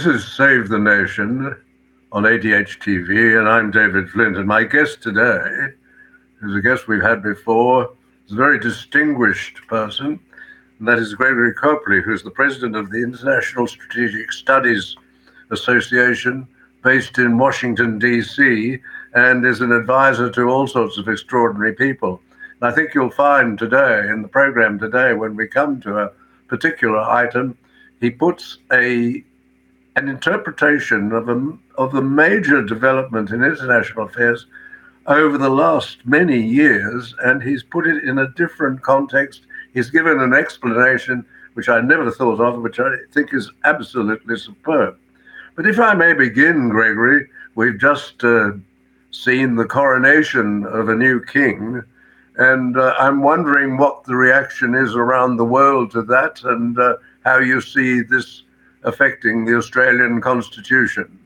This is Save the Nation on ADH TV, and I'm David Flint. And my guest today, is a guest we've had before, is a very distinguished person, and that is Gregory Copley, who's the president of the International Strategic Studies Association, based in Washington, D.C., and is an advisor to all sorts of extraordinary people. And I think you'll find today, in the program today, when we come to a particular item, he puts a an interpretation of a, of the major development in international affairs over the last many years, and he's put it in a different context. He's given an explanation which I never thought of, which I think is absolutely superb. But if I may begin, Gregory, we've just uh, seen the coronation of a new king, and uh, I'm wondering what the reaction is around the world to that and uh, how you see this affecting the Australian Constitution?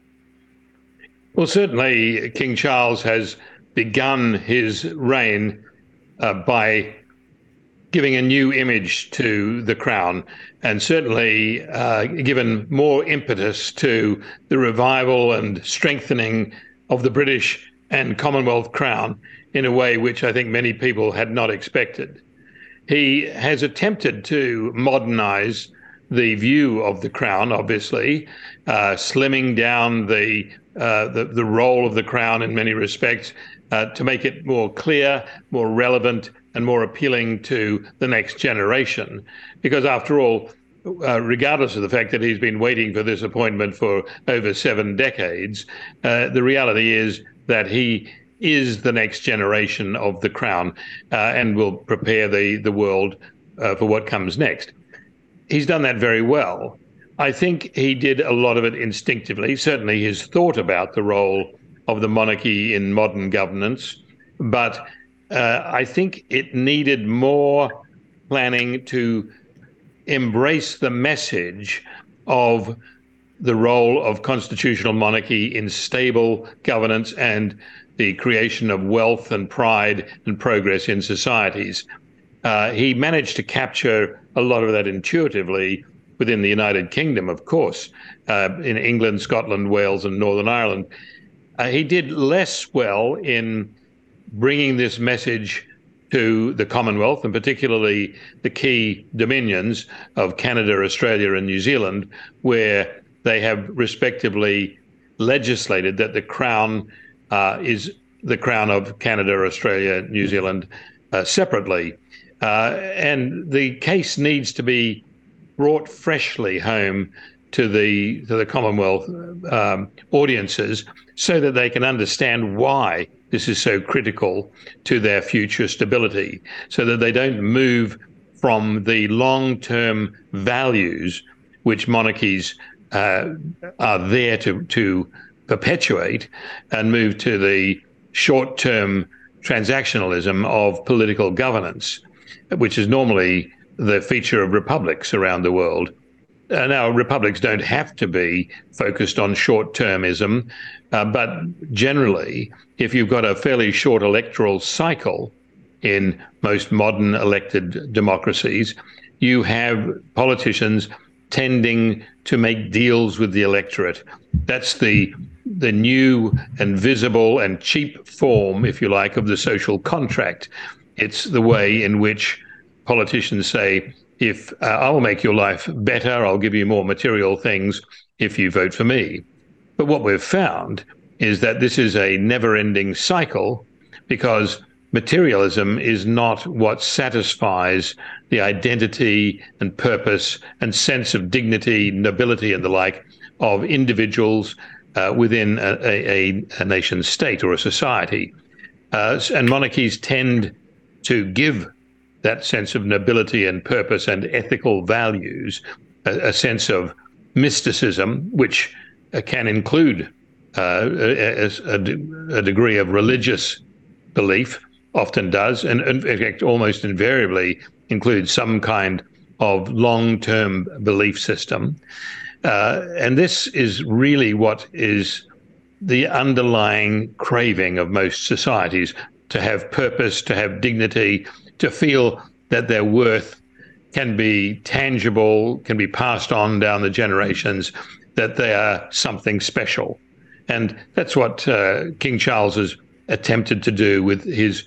Well, certainly King Charles has begun his reign uh, by giving a new image to the crown and certainly uh, given more impetus to the revival and strengthening of the British and Commonwealth crown in a way which I think many people had not expected. He has attempted to modernize the view of the crown, obviously, uh, slimming down the, uh, the, the role of the crown in many respects uh, to make it more clear, more relevant, and more appealing to the next generation. Because after all, uh, regardless of the fact that he's been waiting for this appointment for over seven decades, uh, the reality is that he is the next generation of the crown uh, and will prepare the, the world for what comes next he's done that very well. I think he did a lot of it instinctively. Certainly, his thought about the role of the monarchy in modern governance, but uh, I think it needed more planning to embrace the message of the role of constitutional monarchy in stable governance and the creation of wealth and pride and progress in societies. Uh, he managed to capture a lot of that intuitively within the United Kingdom, of course, uh, in England, Scotland, Wales, and Northern Ireland. Uh, he did less well in bringing this message to the Commonwealth, and particularly the key dominions of Canada, Australia, and New Zealand, where they have respectively legislated that the Crown uh, is the Crown of Canada, Australia, New Zealand uh, separately. Uh, and the case needs to be brought freshly home to the to the Commonwealth um, audiences so that they can understand why this is so critical to their future stability, so that they don't move from the long-term values which monarchies uh, are there to to perpetuate and move to the short-term transactionalism of political governance which is normally the feature of republics around the world. Uh, now, republics don't have to be focused on short termism, uh, but generally, if you've got a fairly short electoral cycle in most modern elected democracies, you have politicians tending to make deals with the electorate. That's the the new and visible and cheap form, if you like, of the social contract. It's the way in which politicians say, if uh, I'll make your life better, I'll give you more material things if you vote for me. But what we've found is that this is a never ending cycle because materialism is not what satisfies the identity and purpose and sense of dignity, nobility, and the like of individuals uh, within a, a, a, nation state or a society. Uh, and monarchies tend to give that sense of nobility and purpose and ethical values, a, a sense of mysticism, which uh, can include uh, a, a, degree of religious belief, often does, and, and in fact, almost invariably includes some kind of long term belief system. Uh, and this is really what is the underlying craving of most societies to have purpose, to have dignity, to feel that their worth can be tangible, can be passed on down the generations, that they are something special. And that's what uh, King Charles has attempted to do with his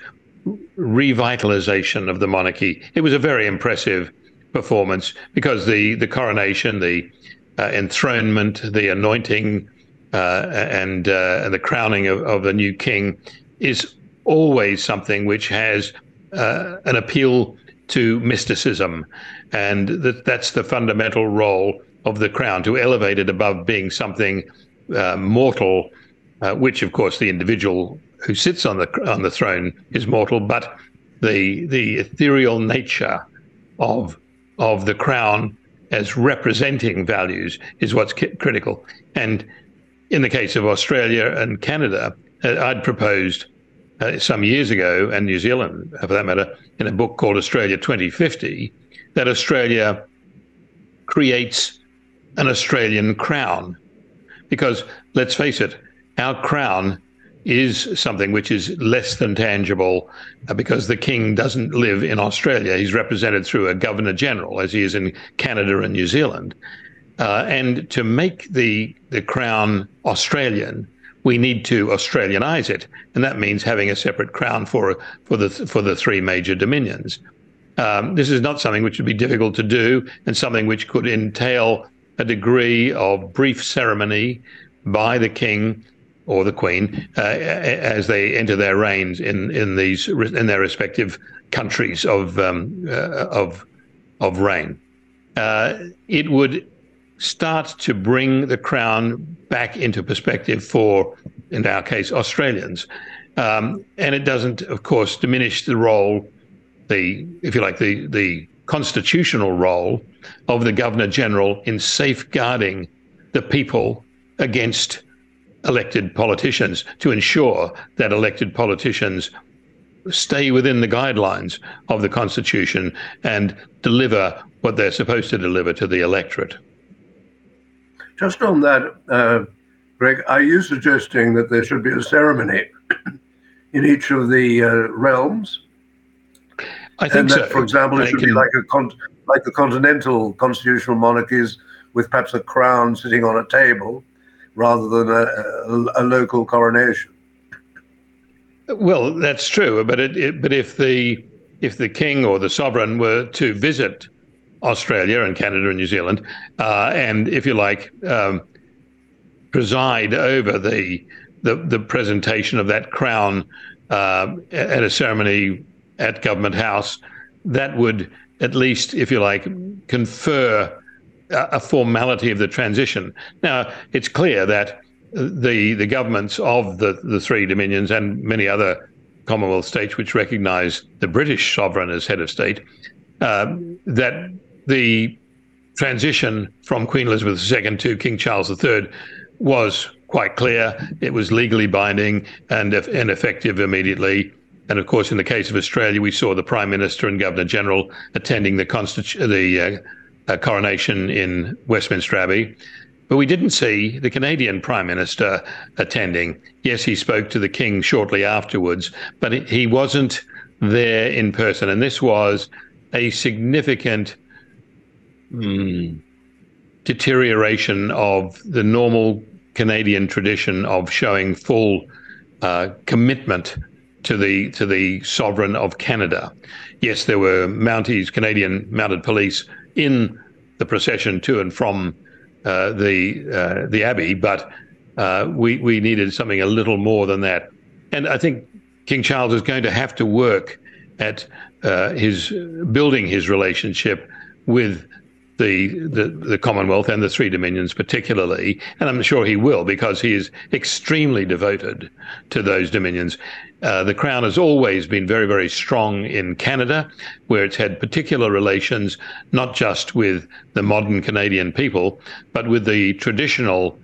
revitalization of the monarchy. It was a very impressive performance because the, the coronation, the uh, enthronement, the anointing, uh, and, uh, and the crowning of, of the new king is always something which has uh, an appeal to mysticism. And that, that's the fundamental role of the crown to elevate it above being something uh, mortal, uh, which, of course, the individual who sits on the on the throne is mortal, but the the ethereal nature of of the crown as representing values is what's critical. And in the case of Australia and Canada, uh, I'd proposed uh, some years ago, and New Zealand for that matter, in a book called Australia 2050, that Australia creates an Australian crown. Because let's face it, our crown is something which is less than tangible uh, because the king doesn't live in Australia. He's represented through a governor general, as he is in Canada and New Zealand. Uh, and to make the, the crown Australian, we need to Australianize it, and that means having a separate crown for for the for the three major dominions. Um, this is not something which would be difficult to do, and something which could entail a degree of brief ceremony by the king or the queen uh, as they enter their reigns in in these in their respective countries of um, uh, of of reign. Uh, it would start to bring the crown back into perspective for, in our case, Australians, um, and it doesn't, of course, diminish the role, the if you like, the the constitutional role of the Governor General in safeguarding the people against elected politicians to ensure that elected politicians stay within the guidelines of the Constitution and deliver what they're supposed to deliver to the electorate. Just on that, uh, Greg, are you suggesting that there should be a ceremony in each of the uh, realms? I think and that, so. For example, it should can... be like a con- like the continental constitutional monarchies with perhaps a crown sitting on a table rather than a, a, a local coronation. Well, that's true, but it, it, but if the if the king or the sovereign were to visit Australia and Canada and New Zealand, uh, and if you like, um, preside over the, the, the presentation of that crown uh, at a ceremony at Government House, that would at least, if you like, confer a formality of the transition. Now, it's clear that the the governments of the, the three dominions and many other Commonwealth states which recognise the British sovereign as head of state, uh, that the transition from Queen Elizabeth II to King Charles III was quite clear. It was legally binding and, effective immediately. And of course, in the case of Australia, we saw the Prime Minister and Governor General attending the, Constitu- the uh, uh, coronation in Westminster Abbey. But we didn't see the Canadian Prime Minister attending. Yes, he spoke to the King shortly afterwards, but he wasn't there in person. And this was a significant mm, deterioration of the normal Canadian tradition of showing full uh, commitment to the to the sovereign of Canada. Yes, there were Mounties, Canadian Mounted Police, in the procession to and from uh, the uh, the Abbey, but uh, we we needed something a little more than that. And I think King Charles is going to have to work at uh, his building his relationship with the, the, the Commonwealth and the Three Dominions particularly, and I'm sure he will because he is extremely devoted to those dominions. Uh, the Crown has always been very, very strong in Canada, where it's had particular relations not just with the modern Canadian people, but with the traditional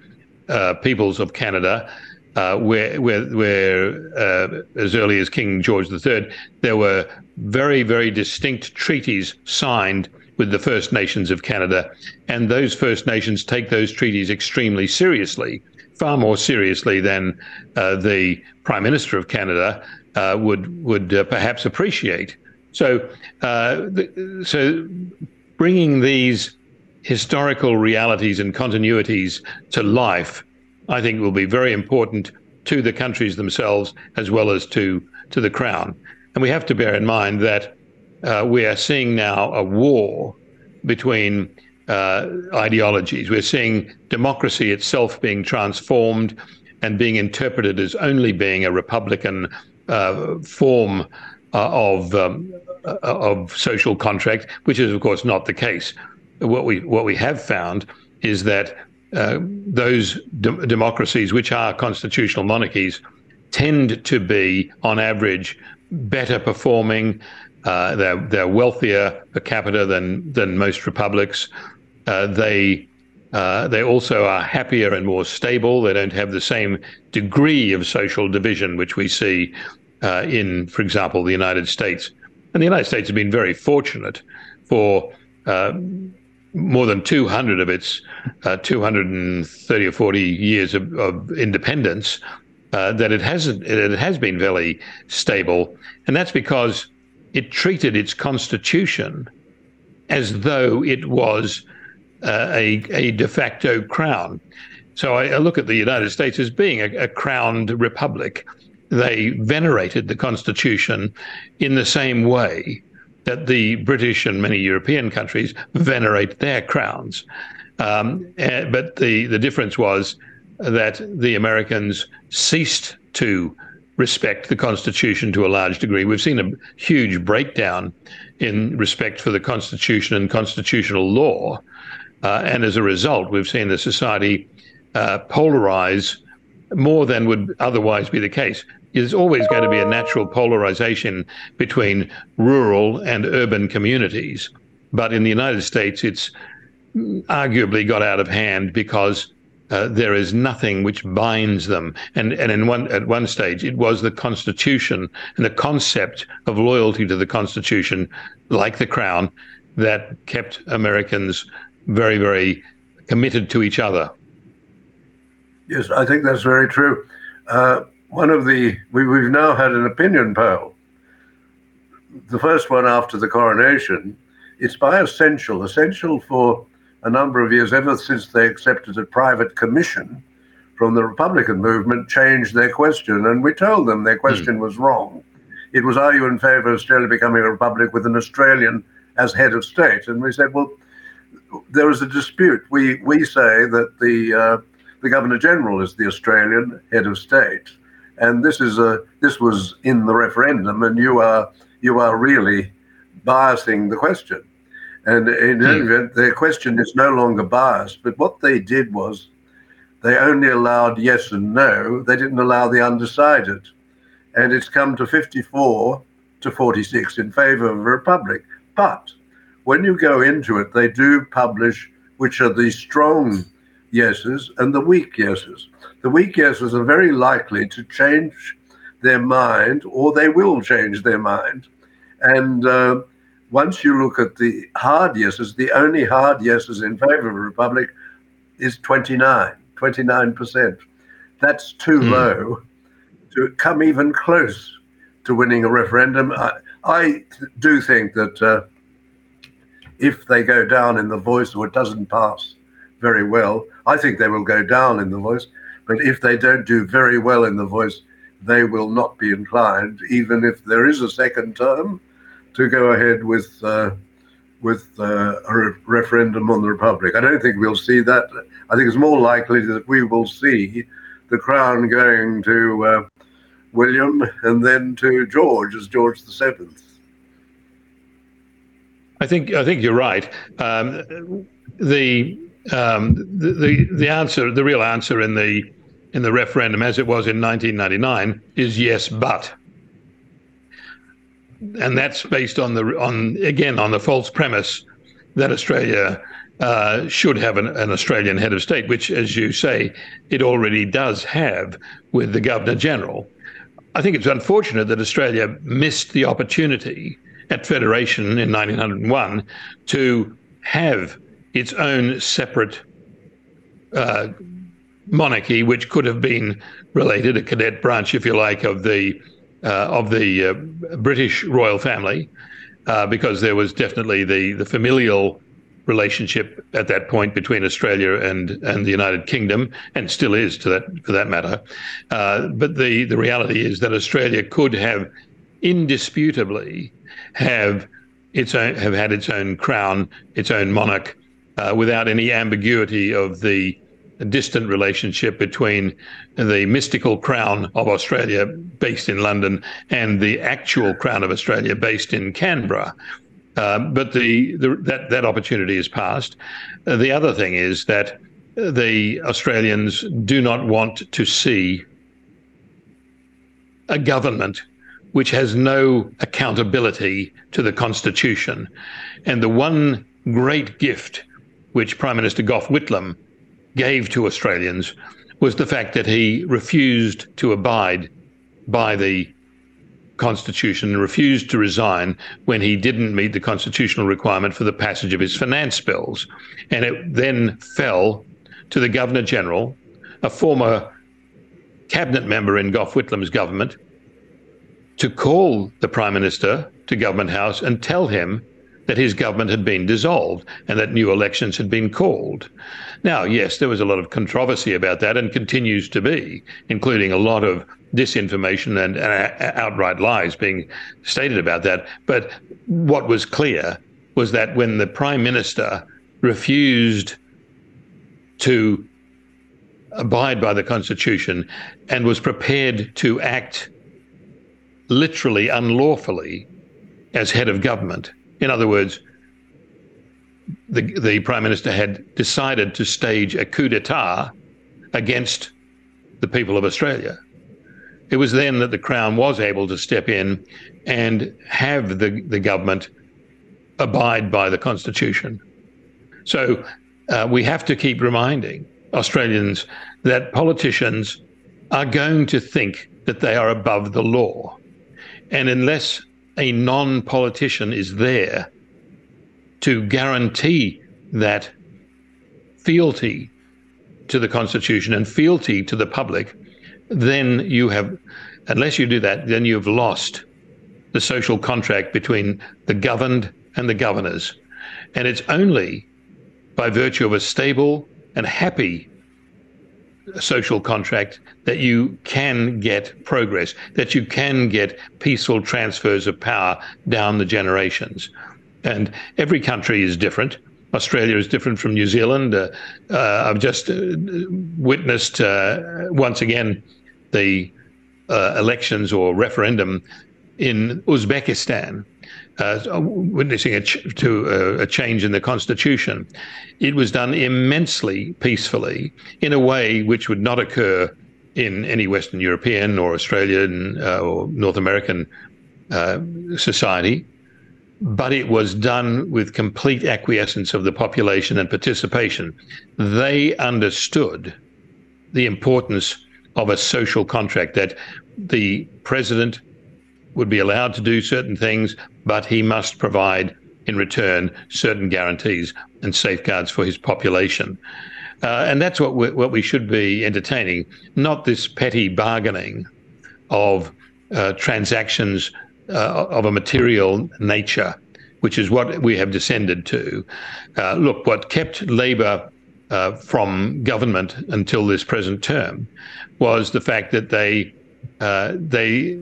uh, peoples of Canada. Uh, where, where, where uh, as early as King George III, there were very, very distinct treaties signed with the First Nations of Canada. And those First Nations take those treaties extremely seriously, far more seriously than uh, the Prime Minister of Canada uh, would would uh, perhaps appreciate. So, uh, so bringing these historical realities and continuities to life, I think, will be very important to the countries themselves as well as to to the Crown. And we have to bear in mind that uh, we are seeing now a war between uh, ideologies. We're seeing democracy itself being transformed and being interpreted as only being a republican uh, form uh, of um, uh, of social contract, which is of course not the case. What we what we have found is that uh, those de- democracies, which are constitutional monarchies, tend to be, on average, better performing, uh, they're they're wealthier per capita than than most republics. Uh, they uh, they also are happier and more stable. They don't have the same degree of social division which we see uh, in, for example, the United States. And the United States has been very fortunate for uh, more than 200 of its uh, 230 or 40 years of, of independence. that it hasn't, it has been very stable, and that's because it treated its constitution as though it was uh, a, a de facto crown. So I, I, look at the United States as being a, a crowned republic. They venerated the Constitution in the same way that the British and many European countries venerate their crowns. Um, uh, but the, the difference was that the Americans ceased to respect the Constitution to a large degree. We've seen a huge breakdown in respect for the Constitution and constitutional law. Uh, and as a result, we've seen the society uh, polarize more than would otherwise be the case. There's always going to be a natural polarization between rural and urban communities. But in the United States, it's arguably got out of hand because uh, there is nothing which binds them. And and in one at one stage, it was the Constitution and the concept of loyalty to the Constitution, like the Crown, that kept Americans very very committed to each other. Yes, I think that's very true. Uh, one of the we, we've now had an opinion poll. The first one after the coronation. It's by essential, essential for a number of years, ever since they accepted a private commission from the Republican movement, changed their question. And we told them their question mm. was wrong. It was, Are you in favor of Australia becoming a republic with an Australian as head of state? And we said, Well, there is a dispute. We, we say that the, uh, the Governor General is the Australian head of state. And this is a this was in the referendum, and you are you are really biasing the question. And in any hmm. event, their question is no longer biased. But what they did was they only allowed yes and no. They didn't allow the undecided. And it's come to 54 to 46 in favor of a republic. But when you go into it, they do publish which are the strong yeses and the weak yeses. The weak yeses are very likely to change their mind, or they will change their mind. And uh, once you look at the hard yeses, the only hard yeses in favor of a republic is 29, 29%. That's too mm. low to come even close to winning a referendum. I, I do think that uh, if they go down in the voice or it doesn't pass very well, I think they will go down in the voice. But if they don't do very well in the voice, they will not be inclined, even if there is a second term, to go ahead with uh, with uh, a re- referendum on the republic. I don't think we'll see that. I think it's more likely that we will see the crown going to uh, William and then to George as George the Seventh. I think I think you're right. Um, the, um, the the the answer, the real answer in the in the referendum, as it was in 1999, is yes, but. And that's based on the on again on the false premise that Australia uh, should have an, an, Australian head of state, which, as you say, it already does have with the Governor General. I think it's unfortunate that Australia missed the opportunity at Federation in 1901 to have its own separate uh, monarchy, which could have been related, a cadet branch, if you like, of the of the uh, British royal family, uh, because there was definitely the the familial relationship at that point between Australia and and the United Kingdom, and still is to that for that matter. Uh, but the the reality is that Australia could have indisputably have its own have had its own crown, its own monarch, uh, without any ambiguity of the distant relationship between the mystical crown of Australia based in London and the actual crown of Australia based in Canberra. Uh, but the, the, that that opportunity is passed. Uh, the other thing is that the Australians do not want to see a government which has no accountability to the Constitution. And the one great gift which Prime Minister Gough Whitlam gave to Australians was the fact that he refused to abide by the Constitution and refused to resign when he didn't meet the constitutional requirement for the passage of his finance bills. And it then fell to the Governor General, a former cabinet member in Gough Whitlam's government, to call the Prime Minister to Government House and tell him that his government had been dissolved and that new elections had been called. Now, yes, there was a lot of controversy about that and continues to be, including a lot of disinformation and, and uh, outright lies being stated about that. But what was clear was that when the Prime Minister refused to abide by the Constitution and was prepared to act literally unlawfully as head of government, in other words, the, the Prime Minister had decided to stage a coup d'etat against the people of Australia. It was then that the Crown was able to step in and have the, the government abide by the Constitution. So uh, we have to keep reminding Australians that politicians are going to think that they are above the law. And unless a non politician is there to guarantee that fealty to the Constitution and fealty to the public, then you have, unless you do that, then you've lost the social contract between the governed and the governors. And it's only by virtue of a stable and happy social contract that you can get progress, that you can get peaceful transfers of power down the generations. And every country is different. Australia is different from New Zealand. Uh, uh, I've just uh, witnessed uh, once again the uh, elections or referendum in Uzbekistan, uh, witnessing a ch- to uh, a change in the constitution. It was done immensely peacefully in a way which would not occur in any Western European or Australian uh, or North American uh, society. But it was done with complete acquiescence of the population and participation. They understood the importance of a social contract that the president would be allowed to do certain things, but he must provide in return certain guarantees and safeguards for his population. Uh, and that's what we, what we should be entertaining, not this petty bargaining of uh, transactions uh, of a material nature, which is what we have descended to. Uh, look, what kept Labor uh, from government until this present term was the fact that they uh, they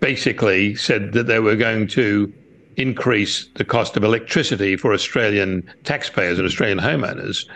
basically said that they were going to increase the cost of electricity for Australian taxpayers and Australian homeowners,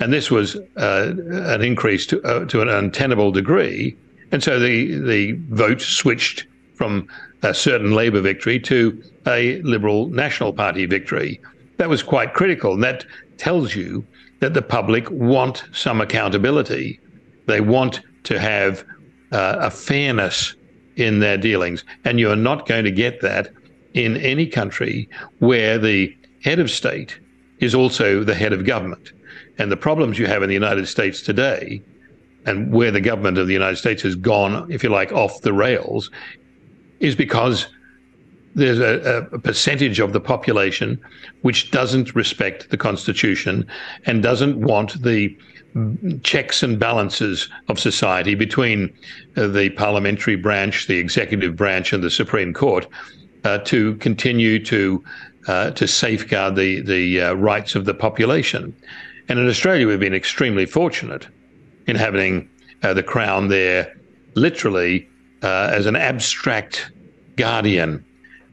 and this was uh, an increase to uh, to an untenable degree, and so the the vote switched from a certain Labor victory to a Liberal National Party victory. That was quite critical, and that tells you that the public want some accountability. They want to have uh, a fairness in their dealings. And you're not going to get that in any country where the head of state is also the head of government. And the problems you have in the United States today, and where the government of the United States has gone, if you like, off the rails, is because there's a, a, percentage of the population which doesn't respect the Constitution and doesn't want the checks and balances of society between uh, the parliamentary branch, the executive branch, and the Supreme Court uh, to continue to uh, to safeguard the the uh, rights of the population. And in Australia, we've been extremely fortunate in having the Crown there, literally as an abstract guardian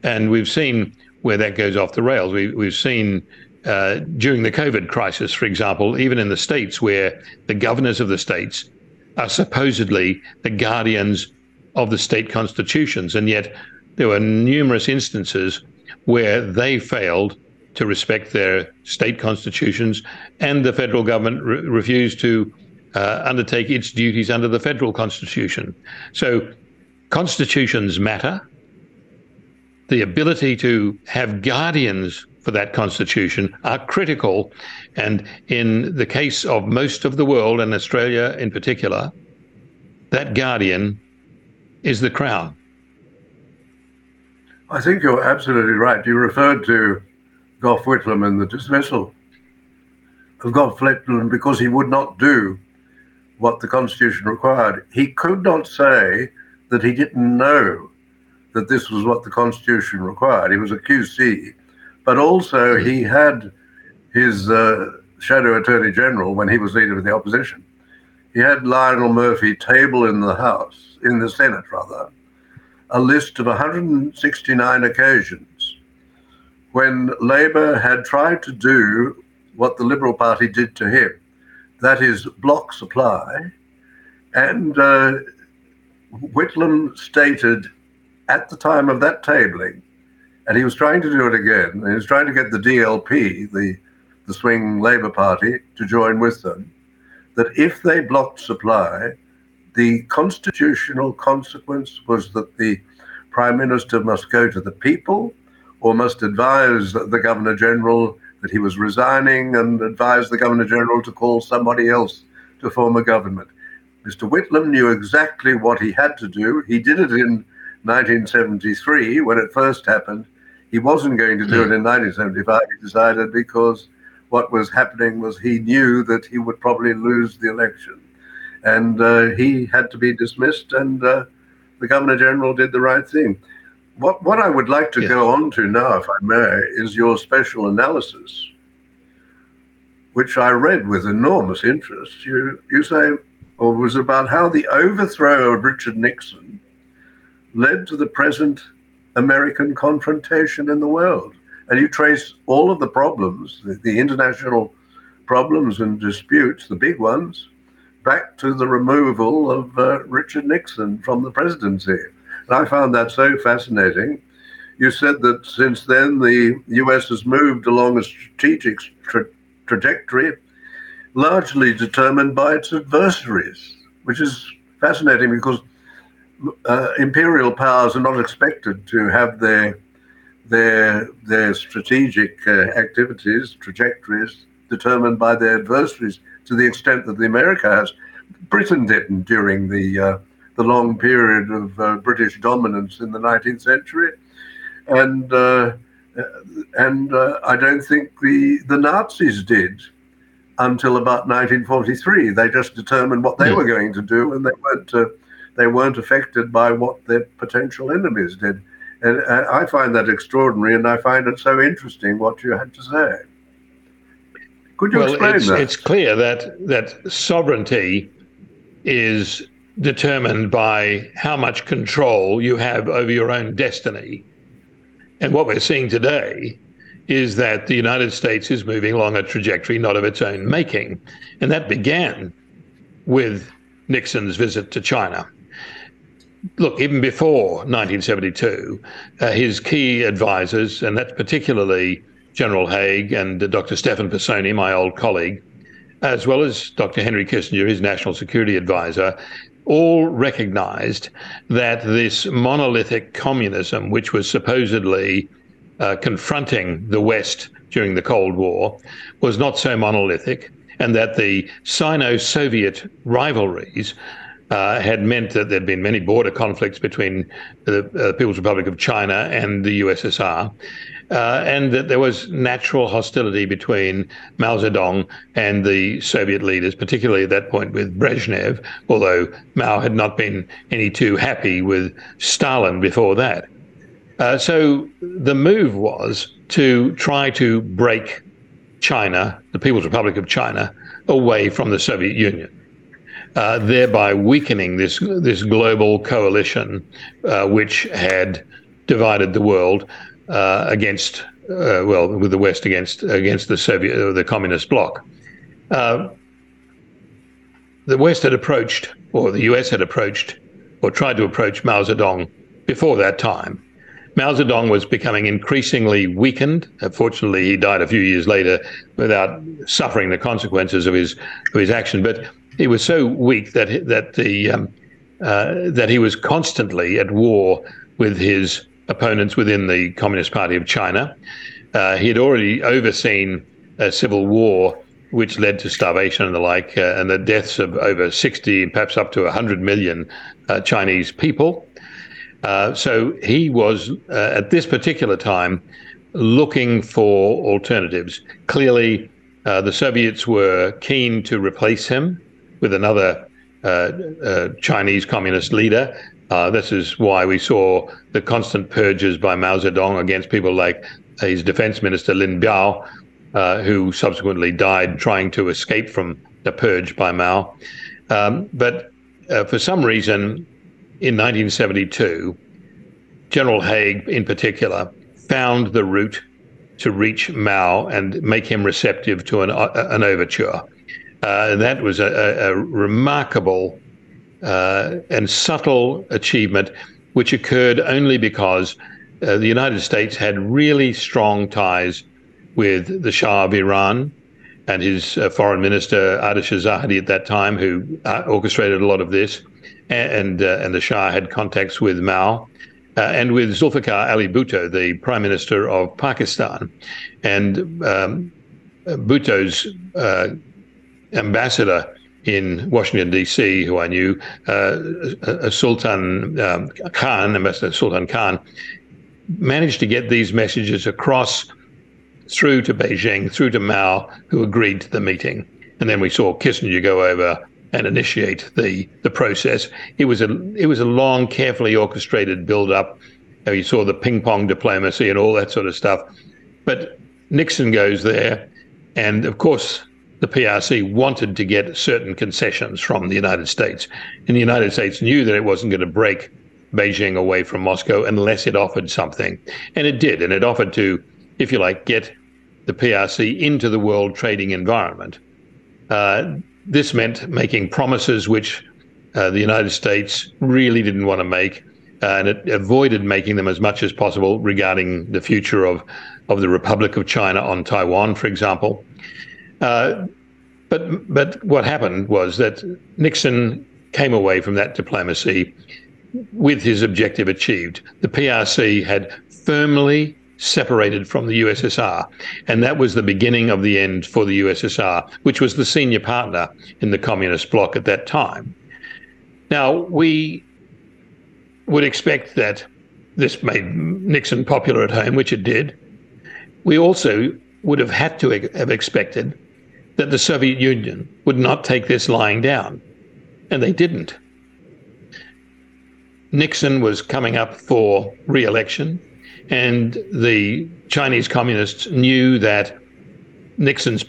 and we've seen where that goes off the rails. We, we've seen uh, during the COVID crisis, for example, even in the states where the governors of the states are supposedly the guardians of the state constitutions, and yet there were numerous instances where they failed to respect their state constitutions, and the federal government re- refused to uh, undertake its duties under the federal constitution. So, constitutions matter the ability to have guardians for that constitution are critical. And in the case of most of the world, and Australia in particular, that guardian is the crown. I think you're absolutely right. You referred to Gough Whitlam and the dismissal of Gough Whitlam because he would not do what the Constitution required. He could not say that he didn't know that this was what the Constitution required. He was a QC, but also he had his uh, shadow attorney general when he was leader of the opposition. He had Lionel Murphy table in the House, in the Senate rather, a list of 169 occasions when Labour had tried to do what the Liberal Party did to him, that is, block supply. And uh, Whitlam stated at the time of that tabling, and he was trying to do it again, he was trying to get the DLP, the, the swing Labour Party, to join with them, that if they blocked supply, the constitutional consequence was that the Prime Minister must go to the people or must advise the Governor General that he was resigning and advise the Governor General to call somebody else to form a government. Mr. Whitlam knew exactly what he had to do. He did it in 1973, when it first happened, he wasn't going to do it in 1975. He decided because what was happening was he knew that he would probably lose the election. And uh, he had to be dismissed, and uh, the Governor General did the right thing. What, what I would like to yes. go on to now, if I may, is your special analysis, which I read with enormous interest. You, you say, or was about how the overthrow of Richard Nixon led to the present American confrontation in the world. And you trace all of the problems, the, the international problems and disputes, the big ones, back to the removal of uh, Richard Nixon from the presidency. And I found that so fascinating. You said that since then the US has moved along a strategic tra- trajectory largely determined by its adversaries, which is fascinating because uh, imperial powers are not expected to have their their their strategic uh, activities trajectories determined by their adversaries to the extent that the America has. Britain didn't during the uh, the long period of uh, British dominance in the 19th century, and uh, and uh, I don't think the the Nazis did until about 1943. They just determined what they yeah. were going to do, and they weren't they weren't affected by what their potential enemies did. And I find that extraordinary, and I find it so interesting what you had to say. Could you well, explain it's, that? it's clear that that sovereignty is determined by how much control you have over your own destiny. And what we're seeing today is that the United States is moving along a trajectory not of its own making. And that began with Nixon's visit to China. Look, even before 1972, uh, his key advisors, and that's particularly General Haig and uh, Dr. Stefan Possony, my old colleague, as well as Dr. Henry Kissinger, his national security advisor, all recognized that this monolithic communism, which was supposedly uh, confronting the West during the Cold War, was not so monolithic, and that the Sino Soviet rivalries uh, had meant that there'd been many border conflicts between the uh, People's Republic of China and the USSR, uh, and that there was natural hostility between Mao Zedong and the Soviet leaders, particularly at that point with Brezhnev, although Mao had not been any too happy with Stalin before that. Uh, so the move was to try to break China, the People's Republic of China, away from the Soviet Union. Uh, thereby weakening this this global coalition, uh, which had divided the world uh, against, uh, well, with the West against against the Soviet, uh, the communist bloc. The West had approached, or the US had approached, or tried to approach Mao Zedong before that time. Mao Zedong was becoming increasingly weakened. Fortunately, he died a few years later without suffering the consequences of his of his action. But he was so weak that that the um, uh, that he was constantly at war with his opponents within the Communist Party of China. Uh, he had already overseen a civil war which led to starvation and the like, uh, and the deaths of over 60, perhaps up to 100 million uh, Chinese people. Uh, so he was, uh, at this particular time, looking for alternatives. Clearly, the Soviets were keen to replace him with another Chinese communist leader. Uh, this is why we saw the constant purges by Mao Zedong against people like his defense minister Lin Biao, uh, who subsequently died trying to escape from the purge by Mao. Um, but uh, for some reason, in 1972, General Haig, in particular, found the route to reach Mao and make him receptive to an, uh, an overture. Uh, that was a, a remarkable uh, and subtle achievement, which occurred only because uh, the United States had really strong ties with the Shah of Iran and his uh, foreign minister Ardeshir Zahedi at that time, who uh, orchestrated a lot of this, and uh, and the Shah had contacts with Mao. Uh, and with Zulfikar Ali Bhutto, the Prime Minister of Pakistan, and um, Bhutto's ambassador in Washington, D.C., who I knew, uh, Sultan um, Khan, Ambassador Sultan Khan, managed to get these messages across through to Beijing, through to Mao, who agreed to the meeting. And then we saw Kissinger go over and initiate the, the process. It was a it was a long, carefully orchestrated build up. You saw the ping pong diplomacy and all that sort of stuff. But Nixon goes there, and of course the PRC wanted to get certain concessions from the United States. And the United States knew that it wasn't going to break Beijing away from Moscow unless it offered something. And it did. And it offered to, if you like, get the PRC into the world trading environment. Uh, this meant making promises which uh, the United States really didn't want to make. Uh, and it avoided making them as much as possible regarding the future of, of the Republic of China on Taiwan, for example. Uh, but but what happened was that Nixon came away from that diplomacy with his objective achieved. The PRC had firmly separated from the USSR, and that was the beginning of the end for the USSR, which was the senior partner in the communist bloc at that time. Now we would expect that this made Nixon popular at home, which it did. We also would have had to have expected that the Soviet Union would not take this lying down. And they didn't. Nixon was coming up for re election, and the Chinese communists knew that Nixon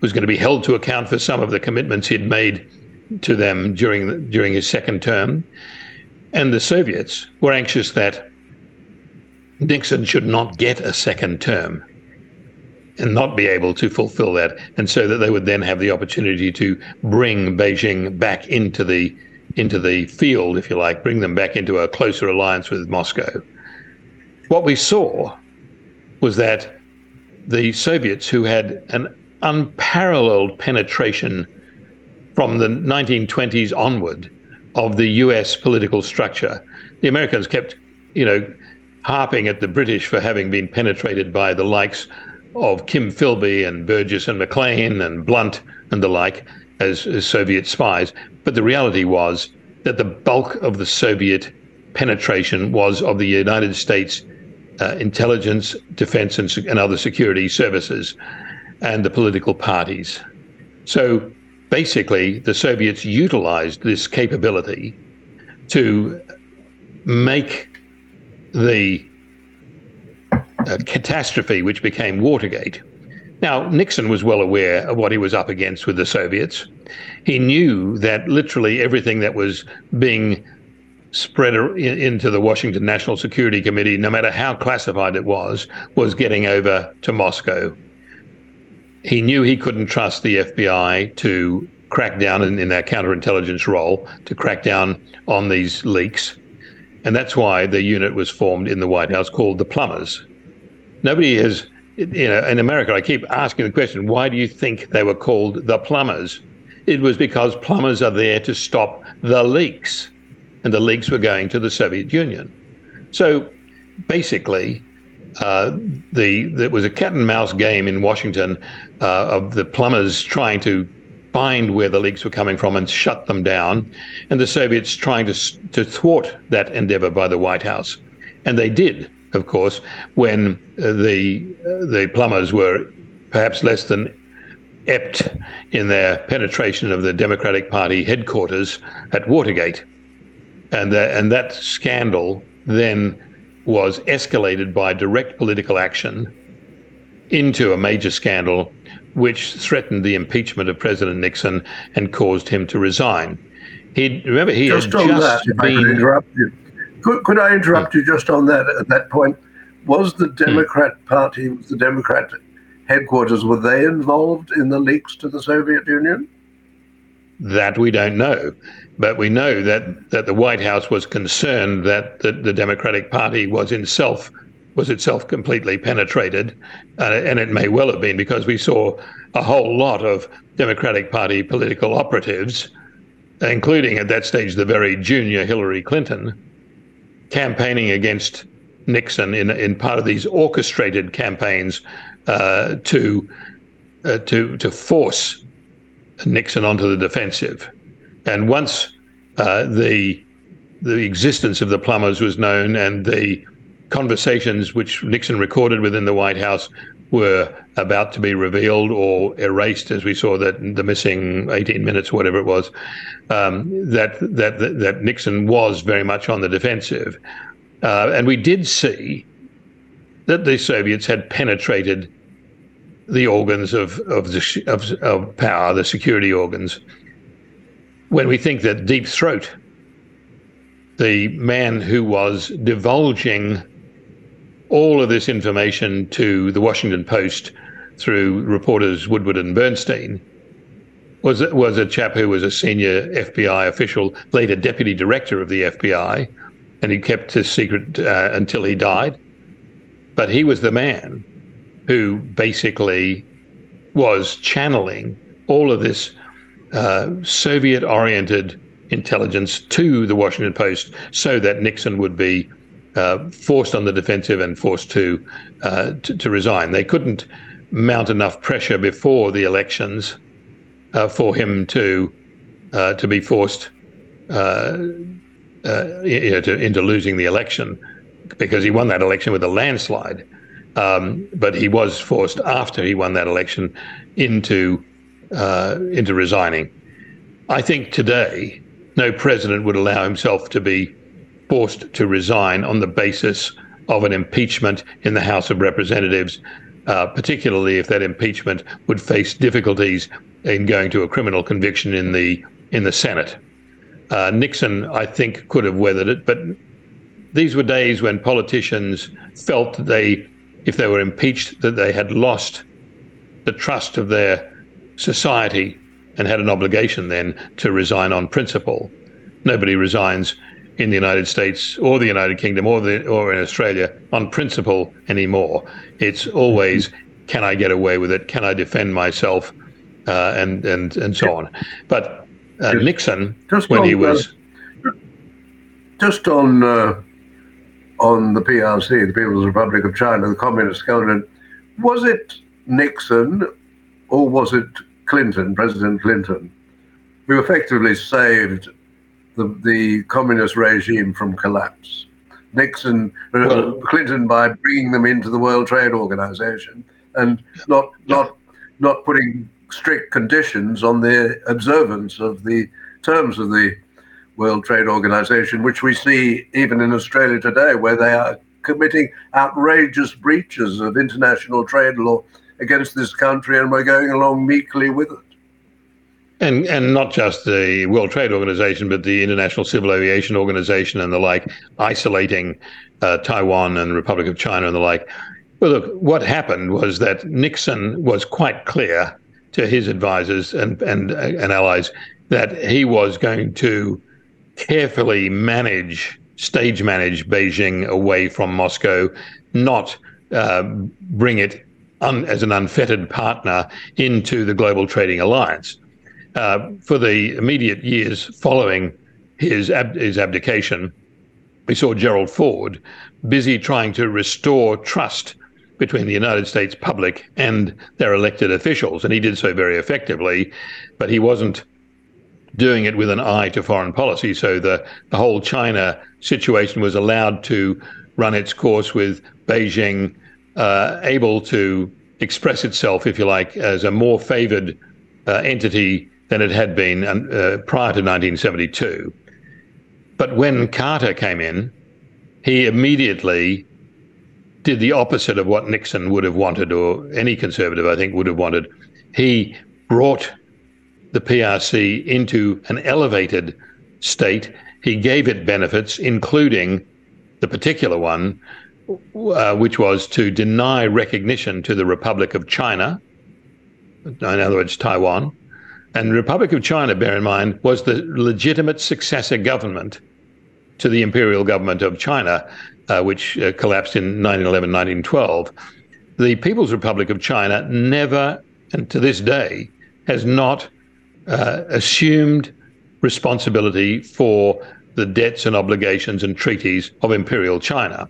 was going to be held to account for some of the commitments he'd made to them during during his second term, and the Soviets were anxious that Nixon should not get a second term and not be able to fulfill that, and so that they would then have the opportunity to bring Beijing back into the into the field, if you like, bring them back into a closer alliance with Moscow. What we saw was that the Soviets, who had an unparalleled penetration from the 1920s onward of the US political structure, the Americans kept, you know, harping at the British for having been penetrated by the likes of Kim Philby and Burgess and Maclean and Blunt and the like as, as Soviet spies. But the reality was that the bulk of the Soviet penetration was of the United States uh, intelligence, defense, and, and other security services and the political parties. So basically, the Soviets utilized this capability to make the uh, catastrophe which became Watergate. Now, Nixon was well aware of what he was up against with the Soviets. He knew that literally everything that was being spread into the Washington National Security Committee, no matter how classified it was, was getting over to Moscow. He knew he couldn't trust the FBI to crack down in, in their counterintelligence role, to crack down on these leaks. And that's why the unit was formed in the White House called the Plumbers. Nobody has, you know, in America, I keep asking the question, why do you think they were called the Plumbers? It was because plumbers are there to stop the leaks, and the leaks were going to the Soviet Union. So basically, uh, the there was a cat and mouse game in Washington uh, of the plumbers trying to find where the leaks were coming from and shut them down, and the Soviets trying to to thwart that endeavor by the White House, and they did, of course, when uh, the uh, the plumbers were perhaps less than apt in their penetration of the Democratic Party headquarters at Watergate, and the, and that scandal then was escalated by direct political action into a major scandal which threatened the impeachment of President Nixon and caused him to resign. He remember he just had just been. Could. Could, I interrupt you just on that at that point? Was the hmm. Democrat. Party, was the Democrat headquarters, were they involved in the leaks to the Soviet Union? That we don't know. But we know that, that the White House was concerned that the, the Democratic Party was itself was itself completely penetrated, uh, and it may well have been because we saw a whole lot of Democratic Party political operatives, including at that stage the very junior Hillary Clinton, campaigning against Nixon in in part of these orchestrated campaigns uh, to uh, to to force Nixon onto the defensive. And once uh, the the existence of the plumbers was known and the conversations which Nixon recorded within the White House were about to be revealed or erased, as we saw that the missing 18 minutes, whatever it was, um, that, that that Nixon was very much on the defensive, uh, and we did see that the Soviets had penetrated the organs of of, the, of, of power, the security organs. When we think that Deep Throat, the man who was divulging all of this information to the Washington Post through reporters Woodward and Bernstein, was was a chap who was a senior FBI official, later deputy director of the FBI, and he kept his secret uh, until he died. But he was the man who basically was channeling all of this uh, Soviet oriented intelligence to the Washington Post so that Nixon would be uh, forced on the defensive and forced to, uh, to, to resign. They couldn't mount enough pressure before the elections uh, for him to uh, to be forced uh, you know, to, into losing the election because he won that election with a landslide. Um, but he was forced after he won that election into uh, into resigning. I think today no president would allow himself to be forced to resign on the basis of an impeachment in the House of Representatives uh, particularly if that impeachment would face difficulties in going to a criminal conviction in the in the Senate. Uh, Nixon, I think, could have weathered it, but these were days when politicians felt that they, if they were impeached, that they had lost the trust of their society and had an obligation then to resign on principle. Nobody resigns in the United States or the United Kingdom or the or in Australia on principle anymore. It's always can I get away with it? Can I defend myself? Uh, and and and so on. But uh, Nixon, just when on, he was uh, just on uh, on the PRC, the People's Republic of China, the Communist government, was it Nixon or was it Clinton, President Clinton, who effectively saved the, the communist regime from collapse. Nixon, uh, well, Clinton by bringing them into the World Trade Organization and not not not putting strict conditions on the observance of the terms of the World Trade Organization, which we see even in Australia today, where they are committing outrageous breaches of international trade law against this country, and we're going along meekly with it. And and not just the World Trade Organization, but the International Civil Aviation Organization and the like, isolating uh, Taiwan and the Republic of China and the like. Well, look, what happened was that Nixon was quite clear to his advisors and and and allies that he was going to carefully manage, stage manage Beijing away from Moscow, not uh, bring it un, as an unfettered partner into the global trading alliance. Uh, for the immediate years following his, ab- his abdication, we saw Gerald Ford busy trying to restore trust between the United States public and their elected officials. And he did so very effectively, but he wasn't doing it with an eye to foreign policy. So the, the whole China situation was allowed to run its course with Beijing uh, able to express itself, if you like, as a more favored uh, entity than it had been uh, prior to 1972. But when Carter came in, he immediately did the opposite of what Nixon would have wanted, or any conservative, I think, would have wanted. He brought the PRC into an elevated state. He gave it benefits, including the particular one, uh, which was to deny recognition to the Republic of China, in other words, Taiwan, and the Republic of China, bear in mind, was the legitimate successor government to the imperial government of China, uh, which uh, collapsed in 1911, 1912. The People's Republic of China never, and to this day, has not uh, assumed responsibility for the debts and obligations and treaties of imperial China.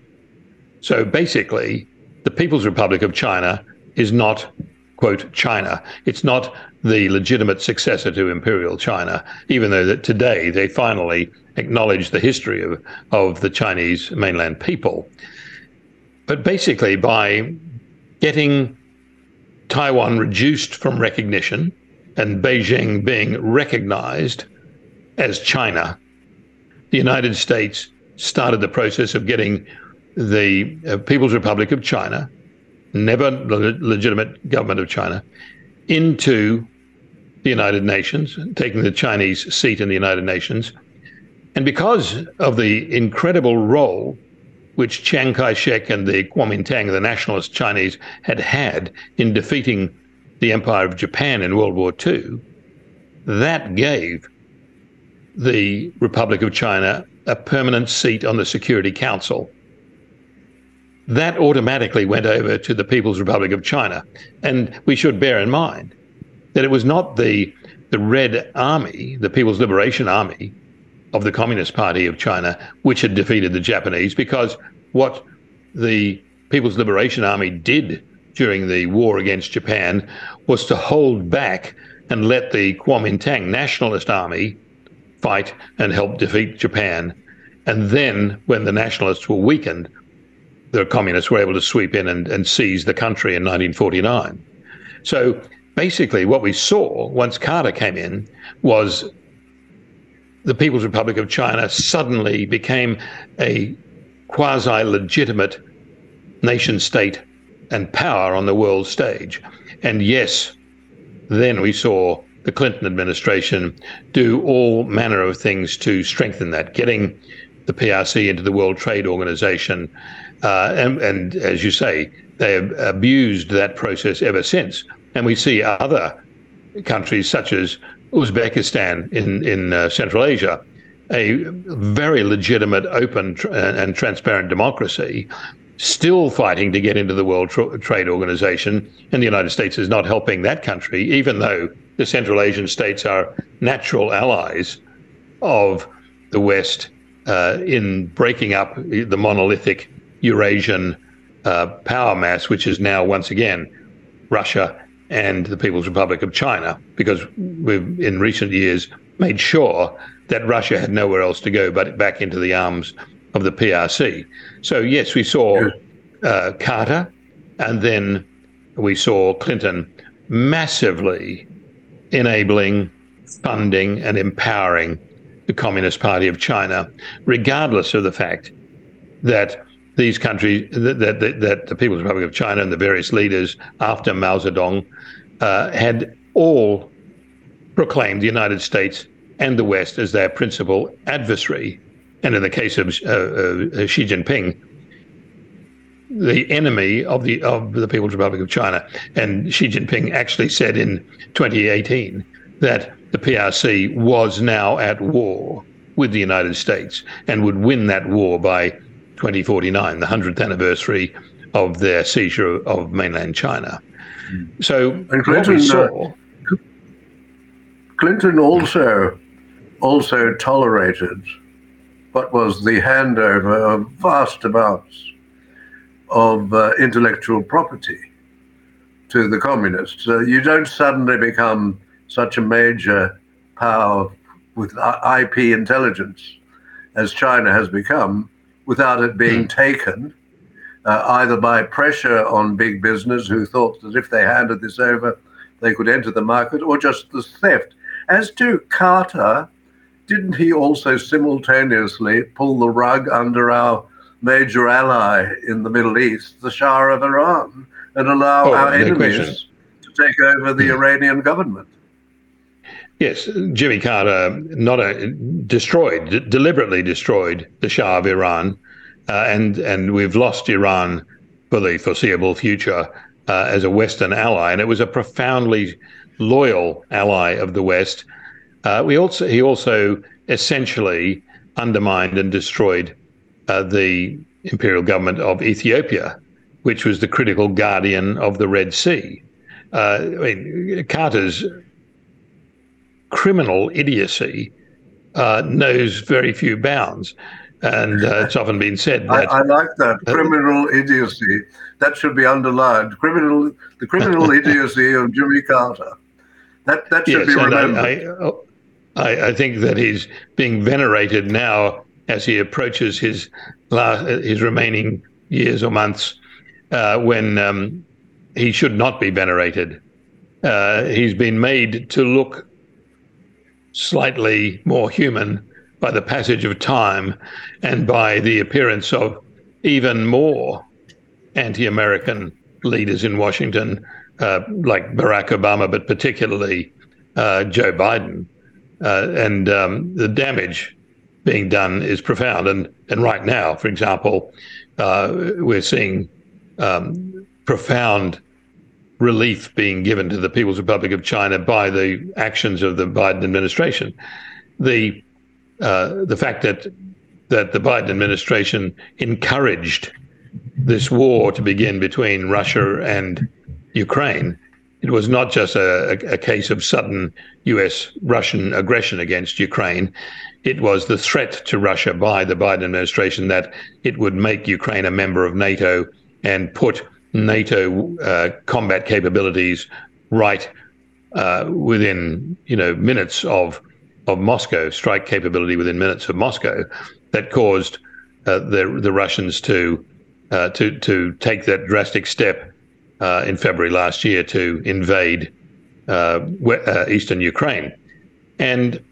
So basically, the People's Republic of China is not, quote, China. It's not the legitimate successor to Imperial China, even though that today they finally acknowledge the history of, of the Chinese mainland people. But basically, by getting Taiwan reduced from recognition and Beijing being recognized as China, the United States started the process of getting the uh, People's Republic of China, never legitimate government of China, into the United Nations, taking the Chinese seat in the United Nations. And because of the incredible role which Chiang Kai shek and the Kuomintang, the nationalist Chinese, had had in defeating the Empire of Japan in World War II, that gave the Republic of China a permanent seat on the Security Council. That automatically went over to the People's Republic of China. And we should bear in mind that it was not the the Red Army, the People's Liberation Army of the Communist Party of China, which had defeated the Japanese, because what the People's Liberation Army did during the war against Japan was to hold back and let the Kuomintang Nationalist Army fight and help defeat Japan. And then, when the nationalists were weakened, the communists were able to sweep in and, and seize the country in 1949. So basically what we saw once Carter came in was the People's Republic of China suddenly became a quasi legitimate nation state and power on the world stage. And yes, then we saw the Clinton administration do all manner of things to strengthen that, getting the PRC into the World Trade Organization. Uh, and, and, as you say, they have abused that process ever since. And we see other countries such as Uzbekistan in, in uh, Central Asia, a very legitimate, open, tr- and transparent democracy, still fighting to get into the World Tr- Trade Organization. And the United States is not helping that country, even though the Central Asian states are natural allies of the West uh, in breaking up the monolithic Eurasian uh, power mass, which is now once again Russia and the People's Republic of China, because we've in recent years made sure that Russia had nowhere else to go but back into the arms of the PRC. So yes, we saw uh, Carter, and then we saw Clinton massively enabling, funding, and empowering the Communist Party of China, regardless of the fact that these countries, that, that, that the People's Republic of China and the various leaders after Mao Zedong uh, had all proclaimed the United States and the West as their principal adversary. And in the case of uh, uh, Xi Jinping, the enemy of the of the People's Republic of China. And Xi Jinping actually said in 2018 that the PRC was now at war with the United States and would win that war by 2049, the 100th anniversary of their seizure of mainland China. So and Clinton, saw, uh, Clinton also also tolerated what was the handover of vast amounts of uh, intellectual property to the communists. Uh, you don't suddenly become such a major power with IP intelligence as China has become without it being mm. taken uh, either by pressure on big business who thought that if they handed this over, they could enter the market, or just the theft. As to Carter, didn't he also simultaneously pull the rug under our major ally in the Middle East, the Shah of Iran, and allow oh, our enemies question. to take over the Iranian government? Yes, Jimmy Carter not a, destroyed, d- deliberately destroyed the Shah of Iran, uh, and and we've lost Iran for the foreseeable future uh, as a Western ally, and it was a profoundly loyal ally of the West. Uh, we also he also essentially undermined and destroyed uh, the imperial government of Ethiopia, which was the critical guardian of the Red Sea. Uh, I mean, Carter's criminal idiocy uh, knows very few bounds. And uh, it's often been said that. I, I like that criminal idiocy. That should be underlined. Criminal, the criminal idiocy of Jimmy Carter. That that should yes, be remembered. I, I, I, think that he's being venerated now as he approaches his last, his remaining years or months, uh, when um, he should not be venerated. Uh, he's been made to look slightly more human by the passage of time and by the appearance of even more anti-American leaders in Washington, uh, like Barack Obama, but particularly uh, Joe Biden. Uh, and um, the damage being done is profound. And and right now, for example, uh, we're seeing um, profound relief being given to the People's Republic of China by the actions of the Biden administration. The uh, the fact that that the Biden administration encouraged this war to begin between Russia and Ukraine. It was not just a, a, a case of sudden U.S. Russian aggression against Ukraine it was the threat to Russia by the Biden administration that it would make Ukraine a member of NATO and put NATO uh, combat capabilities right uh, within you know minutes of of Moscow, strike capability within minutes of Moscow, that caused uh, the the Russians to uh, to to take that drastic step uh, in February last year to invade uh, eastern Ukraine, and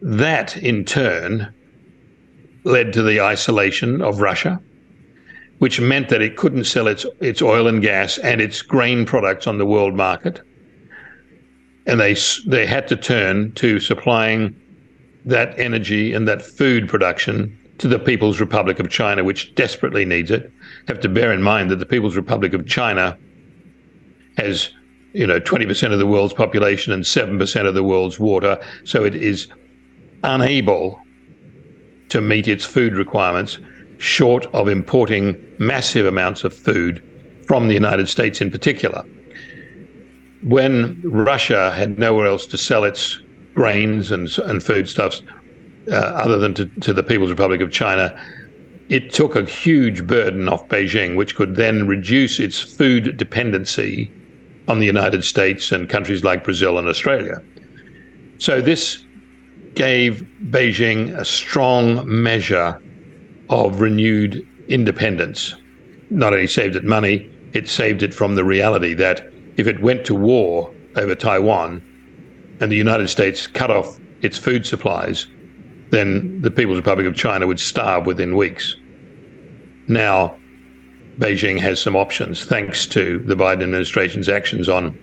that, in turn, led to the isolation of Russia. Which meant that it couldn't sell its its oil and gas and its grain products on the world market, and they they had to turn to supplying that energy and that food production to the People's Republic of China, which desperately needs it. Have to bear in mind that the People's Republic of China has, you know, 20% of the world's population and 7% of the world's water, so it is unable to meet its food requirements, short of importing massive amounts of food from the United States in particular. When Russia had nowhere else to sell its grains and, and foodstuffs uh, other than to, to the People's Republic of China, it took a huge burden off Beijing, which could then reduce its food dependency on the United States and countries like Brazil and Australia. So this gave Beijing a strong measure of renewed independence. Not only saved it money, it saved it from the reality that if it went to war over Taiwan and the United States cut off its food supplies, then the People's Republic of China would starve within weeks. Now, Beijing has some options thanks to the Biden administration's actions on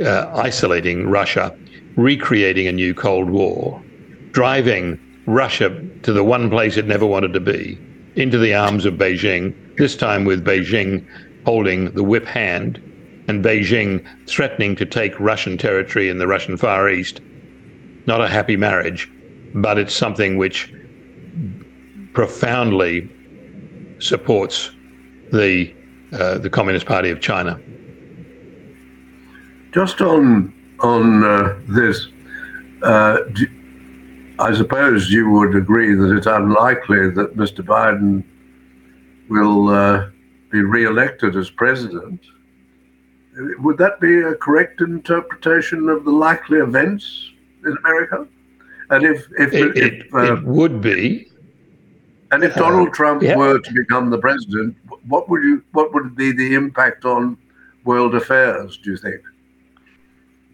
uh, isolating Russia, recreating a new Cold War, driving Russia to the one place it never wanted to be, into the arms of Beijing, this time with Beijing holding the whip hand and Beijing threatening to take Russian territory in the Russian Far East. Not a happy marriage, but it's something which profoundly supports the uh, the Communist Party of China. Just on on uh, this, uh, I suppose you would agree that it's unlikely that Mr. Biden will uh, be re-elected as president. Would that be a correct interpretation of the likely events in America? And if if it, if, it, uh, it would be, and if Donald uh, Trump yeah. were to become the president, what would you what would be the impact on world affairs? Do you think?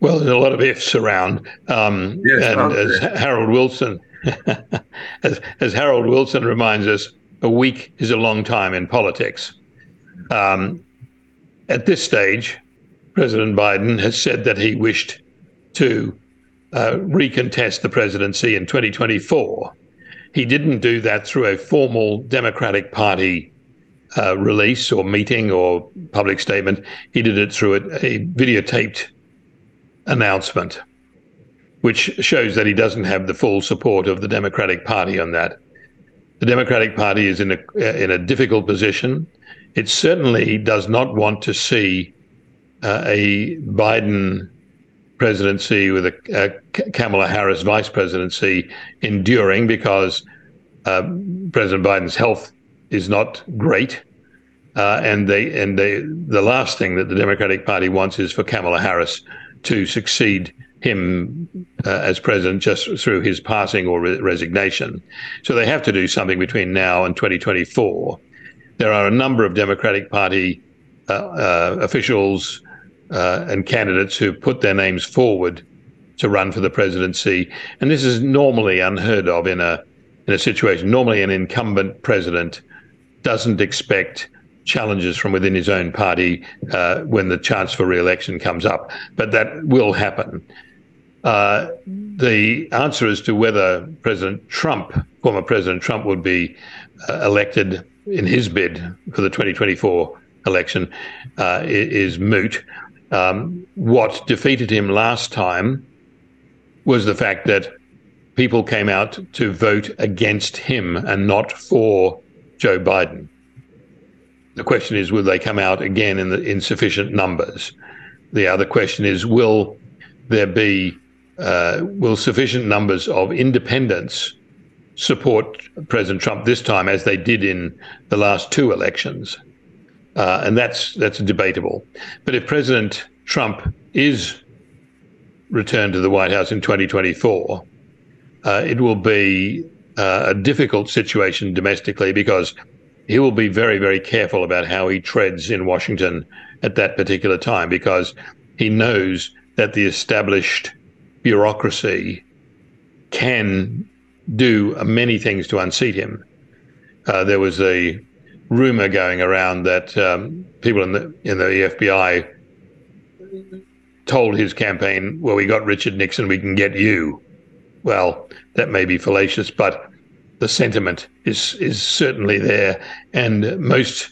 Well, there's a lot of ifs around, um, yes, and as Harold Wilson, as, as Harold Wilson reminds us, a week is a long time in politics. Um, at this stage, President Biden has said that he wished to uh, recontest the presidency in 2024. He didn't do that through a formal Democratic Party uh, release or meeting or public statement. He did it through a, a videotaped announcement, which shows that he doesn't have the full support of the Democratic Party on that. The Democratic Party is in a in a difficult position. It certainly does not want to see uh, a Biden presidency with a, a, Kamala Harris vice presidency enduring because uh, President Biden's health is not great. Uh, and they and they the last thing that the Democratic Party wants is for Kamala Harris to succeed him uh, as president just through his passing or re- resignation. So they have to do something between now and 2024. There are a number of Democratic Party uh, uh, officials uh, and candidates who put their names forward to run for the presidency, and this is normally unheard of in a in a situation. Normally, an incumbent president doesn't expect challenges from within his own party uh, when the chance for re-election comes up, but that will happen. Uh, the answer as to whether President Trump, former President Trump, would be uh, elected in his bid for the 2024 election uh, is moot. Um, what defeated him last time was the fact that people came out to vote against him and not for Joe Biden. The question is, will they come out again in the in sufficient numbers? The other question is, will there be uh, will sufficient numbers of independents support President Trump this time, as they did in the last two elections? Uh, and that's that's debatable. But if President Trump is returned to the White House in 2024, uh, it will be uh, a difficult situation domestically because he will be very, very careful about how he treads in Washington at that particular time because he knows that the established bureaucracy can do many things to unseat him. Uh, there was a rumor going around that um, people in the in the FBI told his campaign, "Well, we got Richard Nixon, we can get you." Well, that may be fallacious, but the sentiment is is certainly there, and most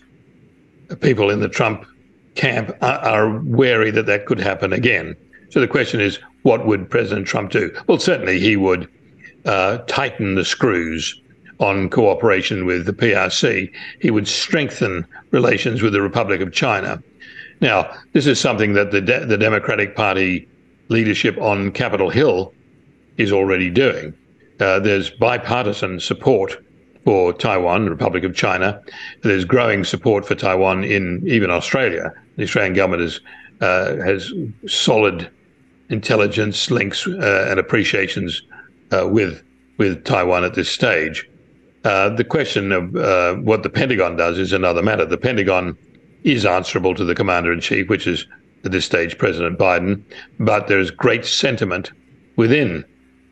people in the Trump camp are, are wary that that could happen again. So the question is, what would President Trump do? Well, certainly he would uh, tighten the screws on cooperation with the PRC. He would strengthen relations with the Republic of China. Now, this is something that the, De- the Democratic Party leadership on Capitol Hill is already doing. Uh, there's bipartisan support for Taiwan, the Republic of China. There's growing support for Taiwan in even Australia. The Australian government is, uh, has solid intelligence links uh, and appreciations uh, with with Taiwan at this stage. Uh, the question of what the Pentagon does is another matter. The Pentagon is answerable to the commander in chief, which is at this stage President Biden, but there's great sentiment within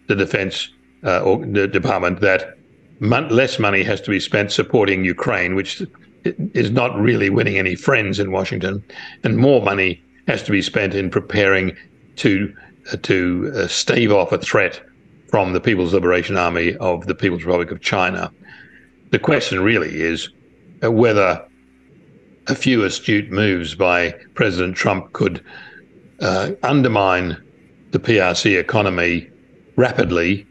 the defense uh, or the department that mon- less money has to be spent supporting Ukraine, which is not really winning any friends in Washington, and more money has to be spent in preparing to uh, to uh, stave off a threat from the People's Liberation Army of the People's Republic of China. The question really is uh, whether a few astute moves by President Trump could uh, undermine the PRC economy rapidly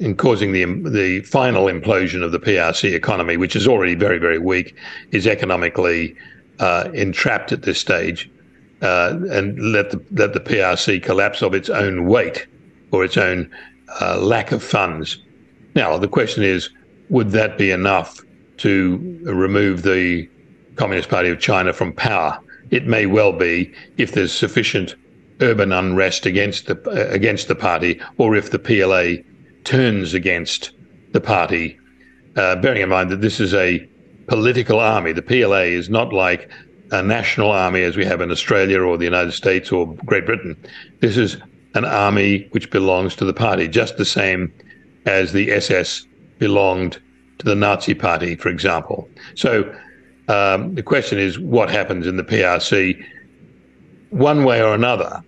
in causing the the final implosion of the PRC economy, which is already very very weak, is economically uh, entrapped at this stage, uh, and let the let the PRC collapse of its own weight or its own uh, lack of funds. Now the question is, would that be enough to remove the Communist Party of China from power? It may well be if there's sufficient urban unrest against the uh, against the party, or if the PLA turns against the party. Uh, bearing in mind that this is a political army, the PLA is not like a national army as we have in Australia or the United States or Great Britain. This is an army which belongs to the party, just the same as the SS belonged to the Nazi Party, for example. So um, the question is what happens in the PRC? One way or another,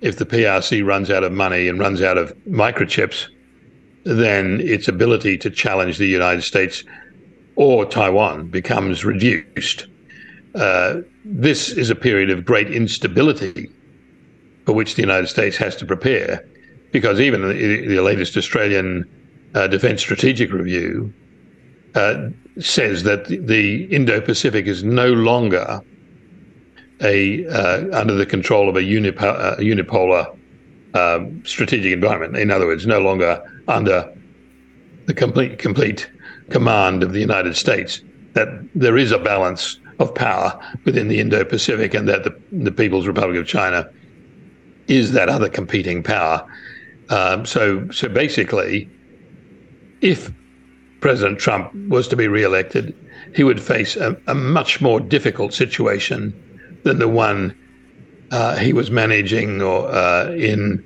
if the PRC runs out of money and runs out of microchips, then its ability to challenge the United States or Taiwan becomes reduced. Uh, this is a period of great instability for which the United States has to prepare, because even the, the latest Australian uh, Defence Strategic Review uh, says that the Indo-Pacific is no longer a uh, under the control of a, unipo- uh, unipolar um, strategic environment. In other words, no longer under the complete complete command of the United States. That there is a balance of power within the Indo-Pacific, and that the, the People's Republic of China is that other competing power. Um, so, so basically, if President Trump was to be re-elected, he would face a, a much more difficult situation than the one uh, he was managing or uh, in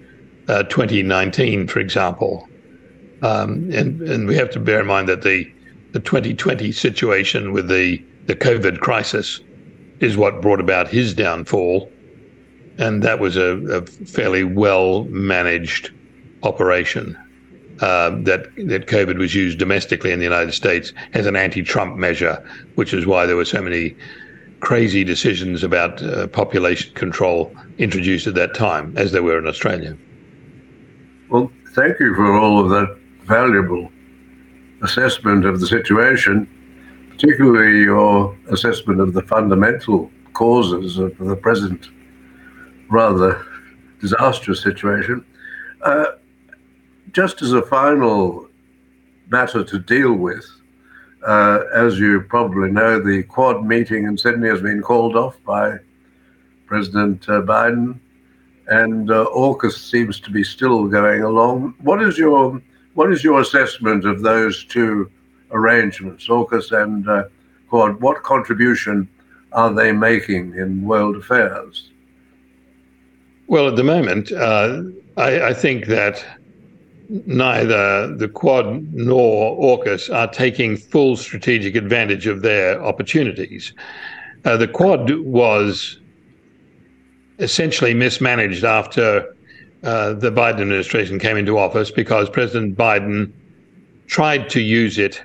uh, 2019, for example. Um, and, and we have to bear in mind that the, the 2020 situation with the, the COVID crisis is what brought about his downfall. And that was a, a fairly well managed operation. Uh, that that COVID was used domestically in the United States as an anti-Trump measure, which is why there were so many crazy decisions about uh, population control introduced at that time, as there were in Australia. Well, thank you for all of that valuable assessment of the situation, particularly your assessment of the fundamental causes of the present rather disastrous situation. Uh, just as a final matter to deal with, uh, as you probably know, the Quad meeting in Sydney has been called off by President uh, Biden, and uh, AUKUS seems to be still going along. What is your what is your assessment of those two arrangements, AUKUS and uh, Quad? What contribution are they making in world affairs? Well, at the moment, uh, I, I, think that neither the Quad nor AUKUS are taking full strategic advantage of their opportunities. Uh, the Quad was essentially mismanaged after uh, the Biden administration came into office because President Biden tried to use it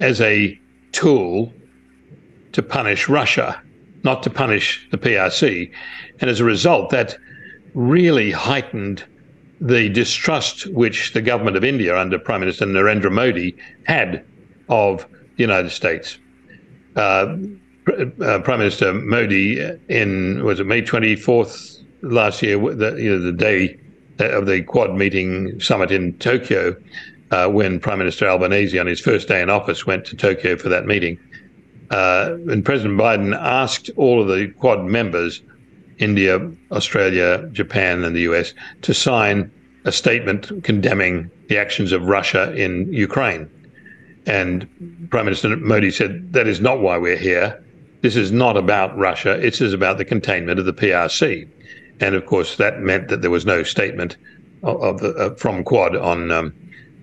as a tool to punish Russia, not to punish the PRC. And as a result, that really heightened the distrust which the government of India under Prime Minister Narendra Modi had of the United States. Uh, uh, Prime Minister Modi in was it May 24th last year, the, you know, the day of the Quad meeting summit in Tokyo, uh, when Prime Minister Albanese on his first day in office went to Tokyo for that meeting. Uh, and President Biden asked all of the Quad members India, Australia, Japan, and the US to sign a statement condemning the actions of Russia in Ukraine. And Prime Minister Modi said, That is not why we're here. This is not about Russia. It is about the containment of the PRC. And of course, that meant that there was no statement of, the, uh, from Quad on um,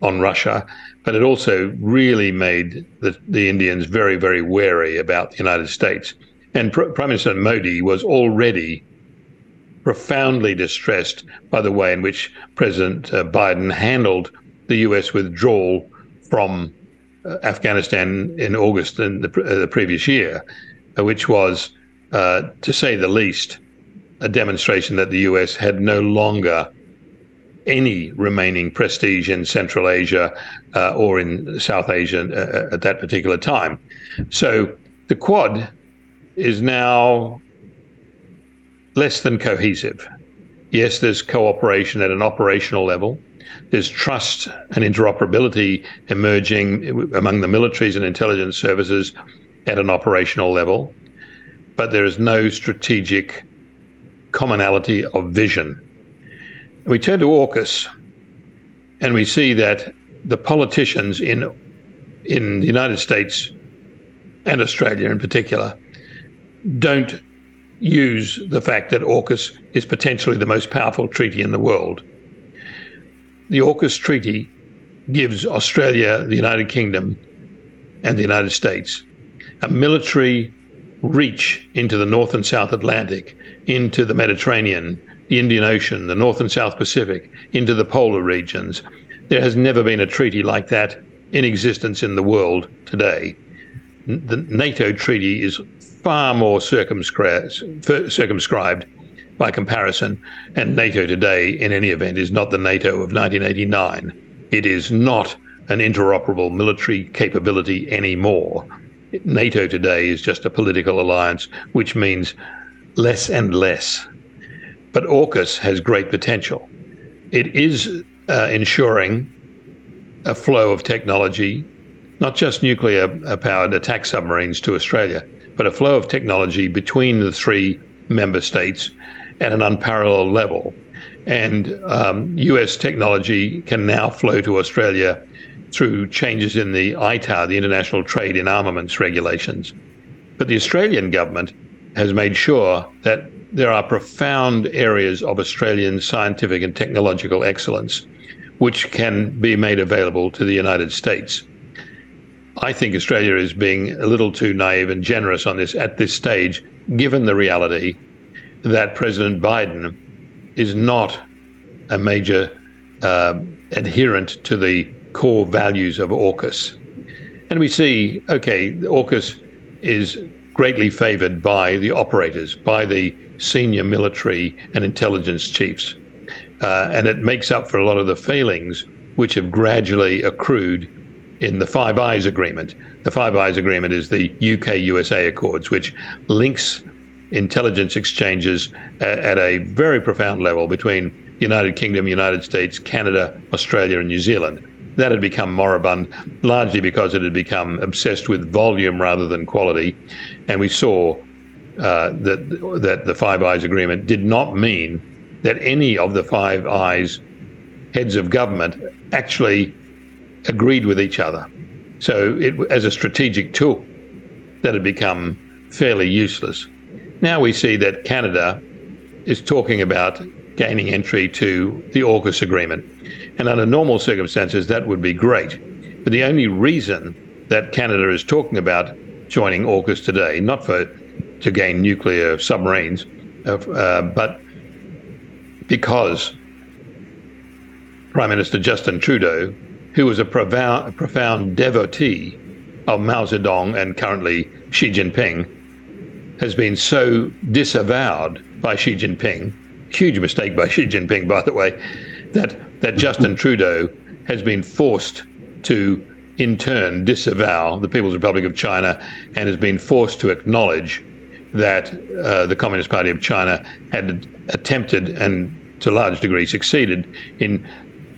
on Russia, but it also really made the, the Indians very, very wary about the United States. And Pr- Prime Minister Modi was already profoundly distressed by the way in which President uh, Biden handled the U.S. withdrawal from uh, Afghanistan in August in the, uh, the previous year, uh, which was, uh, to say the least, a demonstration that the U.S. had no longer any remaining prestige in Central Asia uh, or in South Asia at that particular time. So the Quad is now less than cohesive. Yes, there's cooperation at an operational level. There's trust and interoperability emerging among the militaries and intelligence services at an operational level, but there is no strategic commonality of vision. We turn to AUKUS and we see that the politicians in in the United States and Australia in particular don't use the fact that AUKUS is potentially the most powerful treaty in the world. The AUKUS treaty gives Australia, the United Kingdom, and the United States a military reach into the North and South Atlantic, into the Mediterranean, the Indian Ocean, the North and South Pacific, into the polar regions. There has never been a treaty like that in existence in the world today. The NATO treaty is far more circumscribed, by comparison. And NATO today, in any event, is not the NATO of 1989. It is not an interoperable military capability anymore. NATO today is just a political alliance, which means less and less. But AUKUS has great potential. It is uh, ensuring a flow of technology, not just nuclear powered attack submarines to Australia, but a flow of technology between the three member states at an unparalleled level. And um, US technology can now flow to Australia through changes in the ITAR, the International Trade in Armaments regulations. But the Australian government has made sure that there are profound areas of Australian scientific and technological excellence which can be made available to the United States. I think Australia is being a little too naive and generous on this at this stage, given the reality that President Biden is not a major uh, adherent to the core values of AUKUS. And we see, okay, AUKUS is greatly favored by the operators, by the senior military and intelligence chiefs. Uh, and it makes up for a lot of the failings which have gradually accrued in the Five Eyes Agreement. The Five Eyes Agreement is the UK USA Accords, which links intelligence exchanges at, at a very profound level between United Kingdom, United States, Canada, Australia, and New Zealand. That had become moribund largely because it had become obsessed with volume rather than quality. And we saw uh, that, that the Five Eyes Agreement did not mean that any of the Five Eyes heads of government actually agreed with each other. So, it, as a strategic tool, that had become fairly useless. Now we see that Canada is talking about gaining entry to the AUKUS agreement. And under normal circumstances, that would be great. But the only reason that Canada is talking about joining AUKUS today, not for to gain nuclear submarines, uh, but because Prime Minister Justin Trudeau, who was a profound, a profound devotee of Mao Zedong and currently Xi Jinping, has been so disavowed by Xi Jinping, huge mistake by Xi Jinping, by the way, that, that Justin Trudeau has been forced to, in turn, disavow the People's Republic of China and has been forced to acknowledge that uh, the Communist Party of China had attempted and to a large degree succeeded in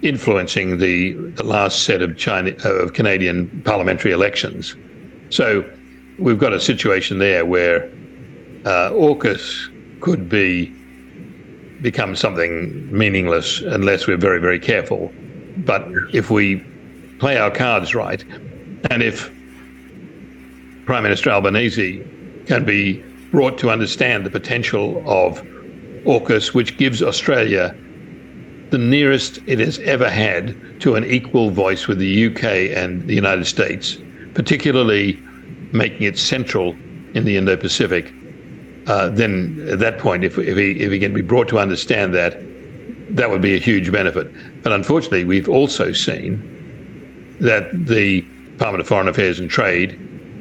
influencing the, the last set of China of Canadian parliamentary elections. So we've got a situation there where uh, AUKUS could be become something meaningless unless we're very very careful. But if we play our cards right, and if Prime Minister Albanese can be brought to understand the potential of AUKUS, which gives Australia the nearest it has ever had to an equal voice with the UK and the United States, particularly making it central in the Indo Pacific. Uh, then at that point, if, if, he, if he can be brought to understand that, that would be a huge benefit. But unfortunately, we've also seen that the Department of Foreign Affairs and Trade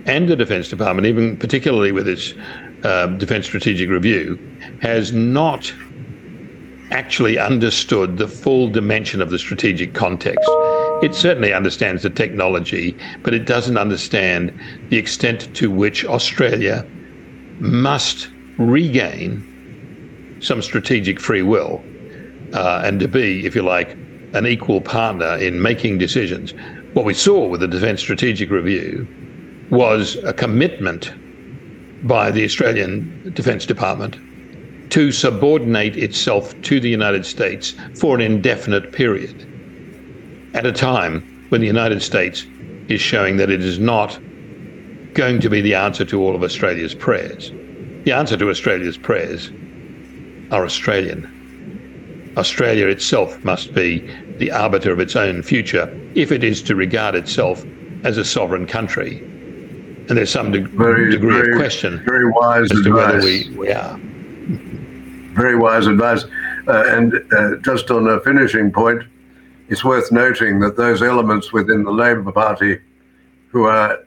and the Defence Department, even particularly with its uh, Defence Strategic Review, has not actually understood the full dimension of the strategic context. It certainly understands the technology, but it doesn't understand the extent to which Australia must regain some strategic free will uh, and to be, if you like, an equal partner in making decisions. What we saw with the Defence Strategic Review was a commitment by the Australian Defence Department to subordinate itself to the United States for an indefinite period at a time when the United States is showing that it is not going to be the answer to all of Australia's prayers. The answer to Australia's prayers are Australian. Australia itself must be the arbiter of its own future if it is to regard itself as a sovereign country. And there's some de- very, degree very, of question very wise as advice. to whether we, we are very wise advice. Uh, and uh, just on a finishing point, it's worth noting that those elements within the Labour Party who are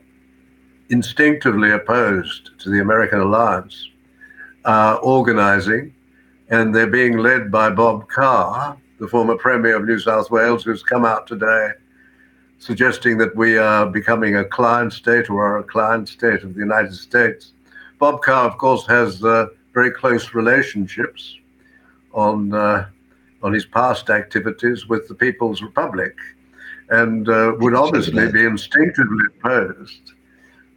instinctively opposed to the American alliance are organizing, and they're being led by Bob Carr, the former Premier of New South Wales, who's come out today suggesting that we are becoming a client state or are a client state of the United States. Bob Carr, of course, has uh, very close relationships on uh, on his past activities with the People's Republic, and uh, would obviously be instinctively opposed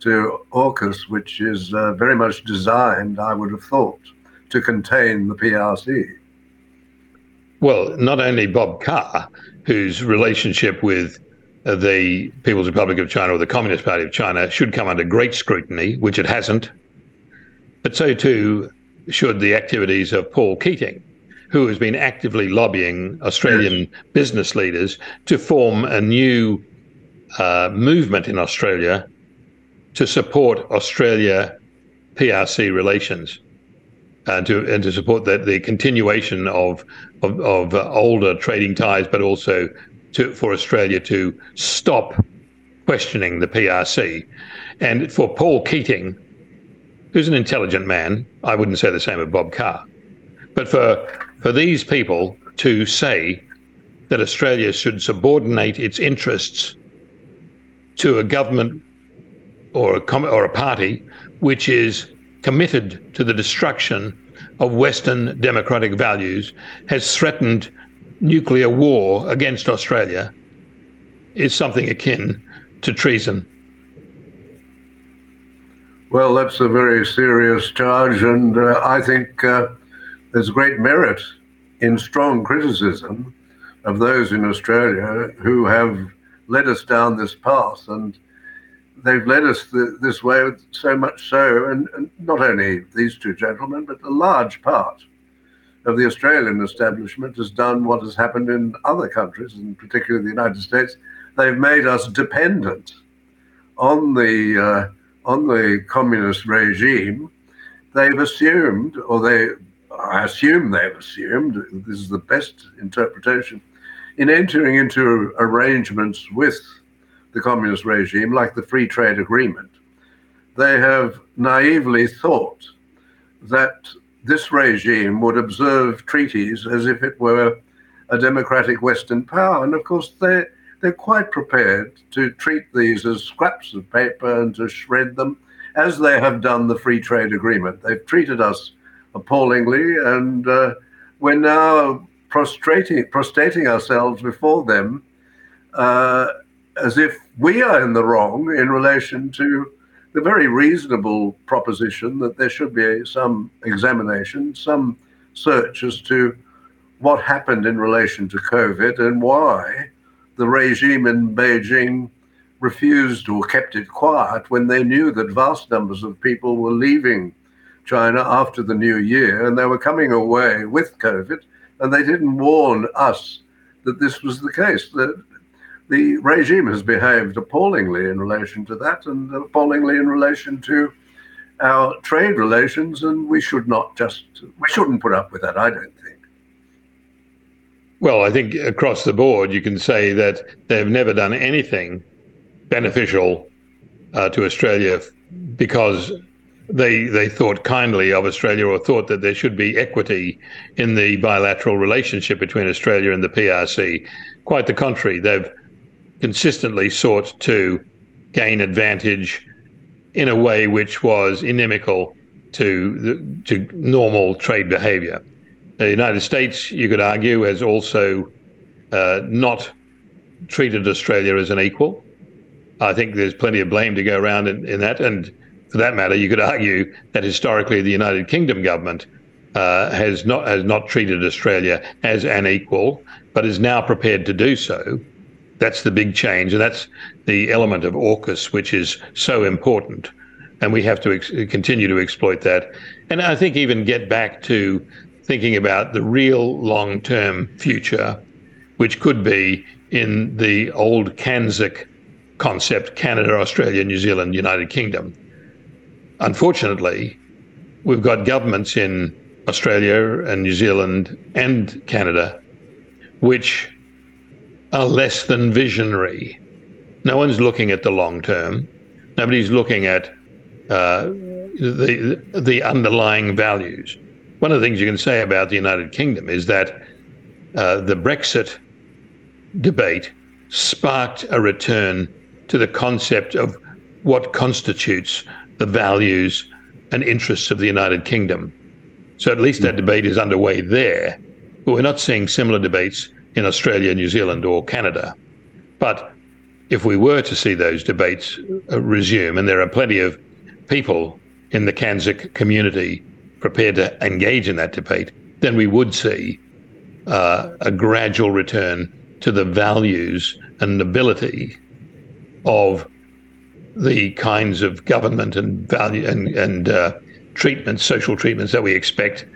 to AUKUS, which is uh, very much designed, I would have thought, to contain the PRC. Well, not only Bob Carr, whose relationship with uh, the People's Republic of China or the Communist Party of China should come under great scrutiny, which it hasn't, but so too should the activities of Paul Keating, who has been actively lobbying Australian business leaders to form a new uh, movement in Australia to support Australia PRC relations and to and to support the continuation of of, of uh, older trading ties, but also to for Australia to stop questioning the PRC, and for Paul Keating who's an intelligent man. I wouldn't say the same of Bob Carr. But for, for these people to say that Australia should subordinate its interests to a government or a, com- or a party which is committed to the destruction of Western democratic values, has threatened nuclear war against Australia, is something akin to treason. Well, that's a very serious charge, and uh, I think uh, there's great merit in strong criticism of those in Australia who have led us down this path, and they've led us th- this way so much so, and, and, not only these two gentlemen, but a large part of the Australian establishment has done what has happened in other countries, and particularly the United States. They've made us dependent on the uh, on the communist regime. They've assumed, or they, I assume they've assumed, this is the best interpretation, in entering into arrangements with the communist regime, like the free trade agreement, they have naively thought that this regime would observe treaties as if it were a democratic Western power. And of course, they, they're quite prepared to treat these as scraps of paper and to shred them, as they have done the free trade agreement. They've treated us appallingly, and uh, we're now prostrating, prostrating ourselves before them uh, as if we are in the wrong in relation to the very reasonable proposition that there should be some examination, some search as to what happened in relation to COVID and why the regime in Beijing refused or kept it quiet when they knew that vast numbers of people were leaving China after the new year and they were coming away with COVID, and they didn't warn us that this was the case. The regime has behaved appallingly in relation to that and appallingly in relation to our trade relations, and we should not just, we shouldn't put up with that, I don't think. Well, I think across the board, you can say that they've never done anything beneficial uh, to Australia because they they thought kindly of Australia or thought that there should be equity in the bilateral relationship between Australia and the PRC. Quite the contrary, they've consistently sought to gain advantage in a way which was inimical to the, to normal trade behavior. The United States, you could argue, has also uh, not treated Australia as an equal. I think there's plenty of blame to go around in, in that. And for that matter, you could argue that historically the United Kingdom government uh, has not has not treated Australia as an equal, but is now prepared to do so that's the big change, and that's the element of AUKUS, which is so important. And we have to ex- continue to exploit that. And I think even get back to thinking about the real long term future, which could be in the old CANZUK concept Canada, Australia, New Zealand, United Kingdom. Unfortunately, we've got governments in Australia and New Zealand and Canada which are less than visionary. No one's looking at the long term. Nobody's looking at uh, the the underlying values. One of the things you can say about the United Kingdom is that uh, the Brexit debate sparked a return to the concept of what constitutes the values and interests of the United Kingdom. So at least that debate is underway there. But we're not seeing similar debates in Australia, New Zealand, or Canada. But if we were to see those debates uh, resume, and there are plenty of people in the CANZUK community prepared to engage in that debate, then we would see uh, a gradual return to the values and ability of the kinds of government and value and, and uh, treatments, social treatments that we expect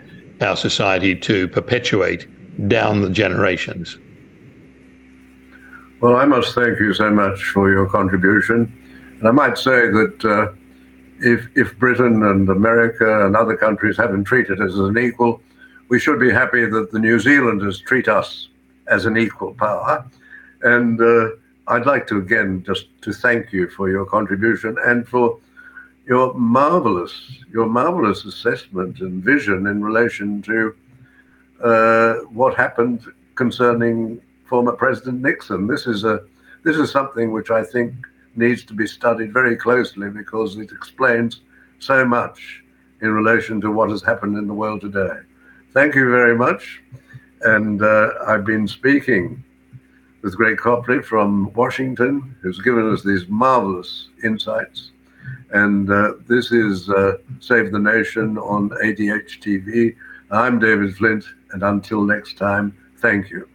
our society to perpetuate down the generations. Well, I must thank you so much for your contribution. And I might say that uh, if, if Britain and America and other countries haven't treated us as an equal, we should be happy that the New Zealanders treat us as an equal power. And uh, I'd like to again just to thank you for your contribution and for your marvelous, your marvelous assessment and vision in relation to uh, what happened concerning former President Nixon. This is a this is something which I think needs to be studied very closely because it explains so much in relation to what has happened in the world today. Thank you very much. And uh, I've been speaking with Greg Copley from Washington, who's given us these marvelous insights. And uh, this is uh, Save the Nation on ADH TV. I'm David Flint, and until next time, thank you.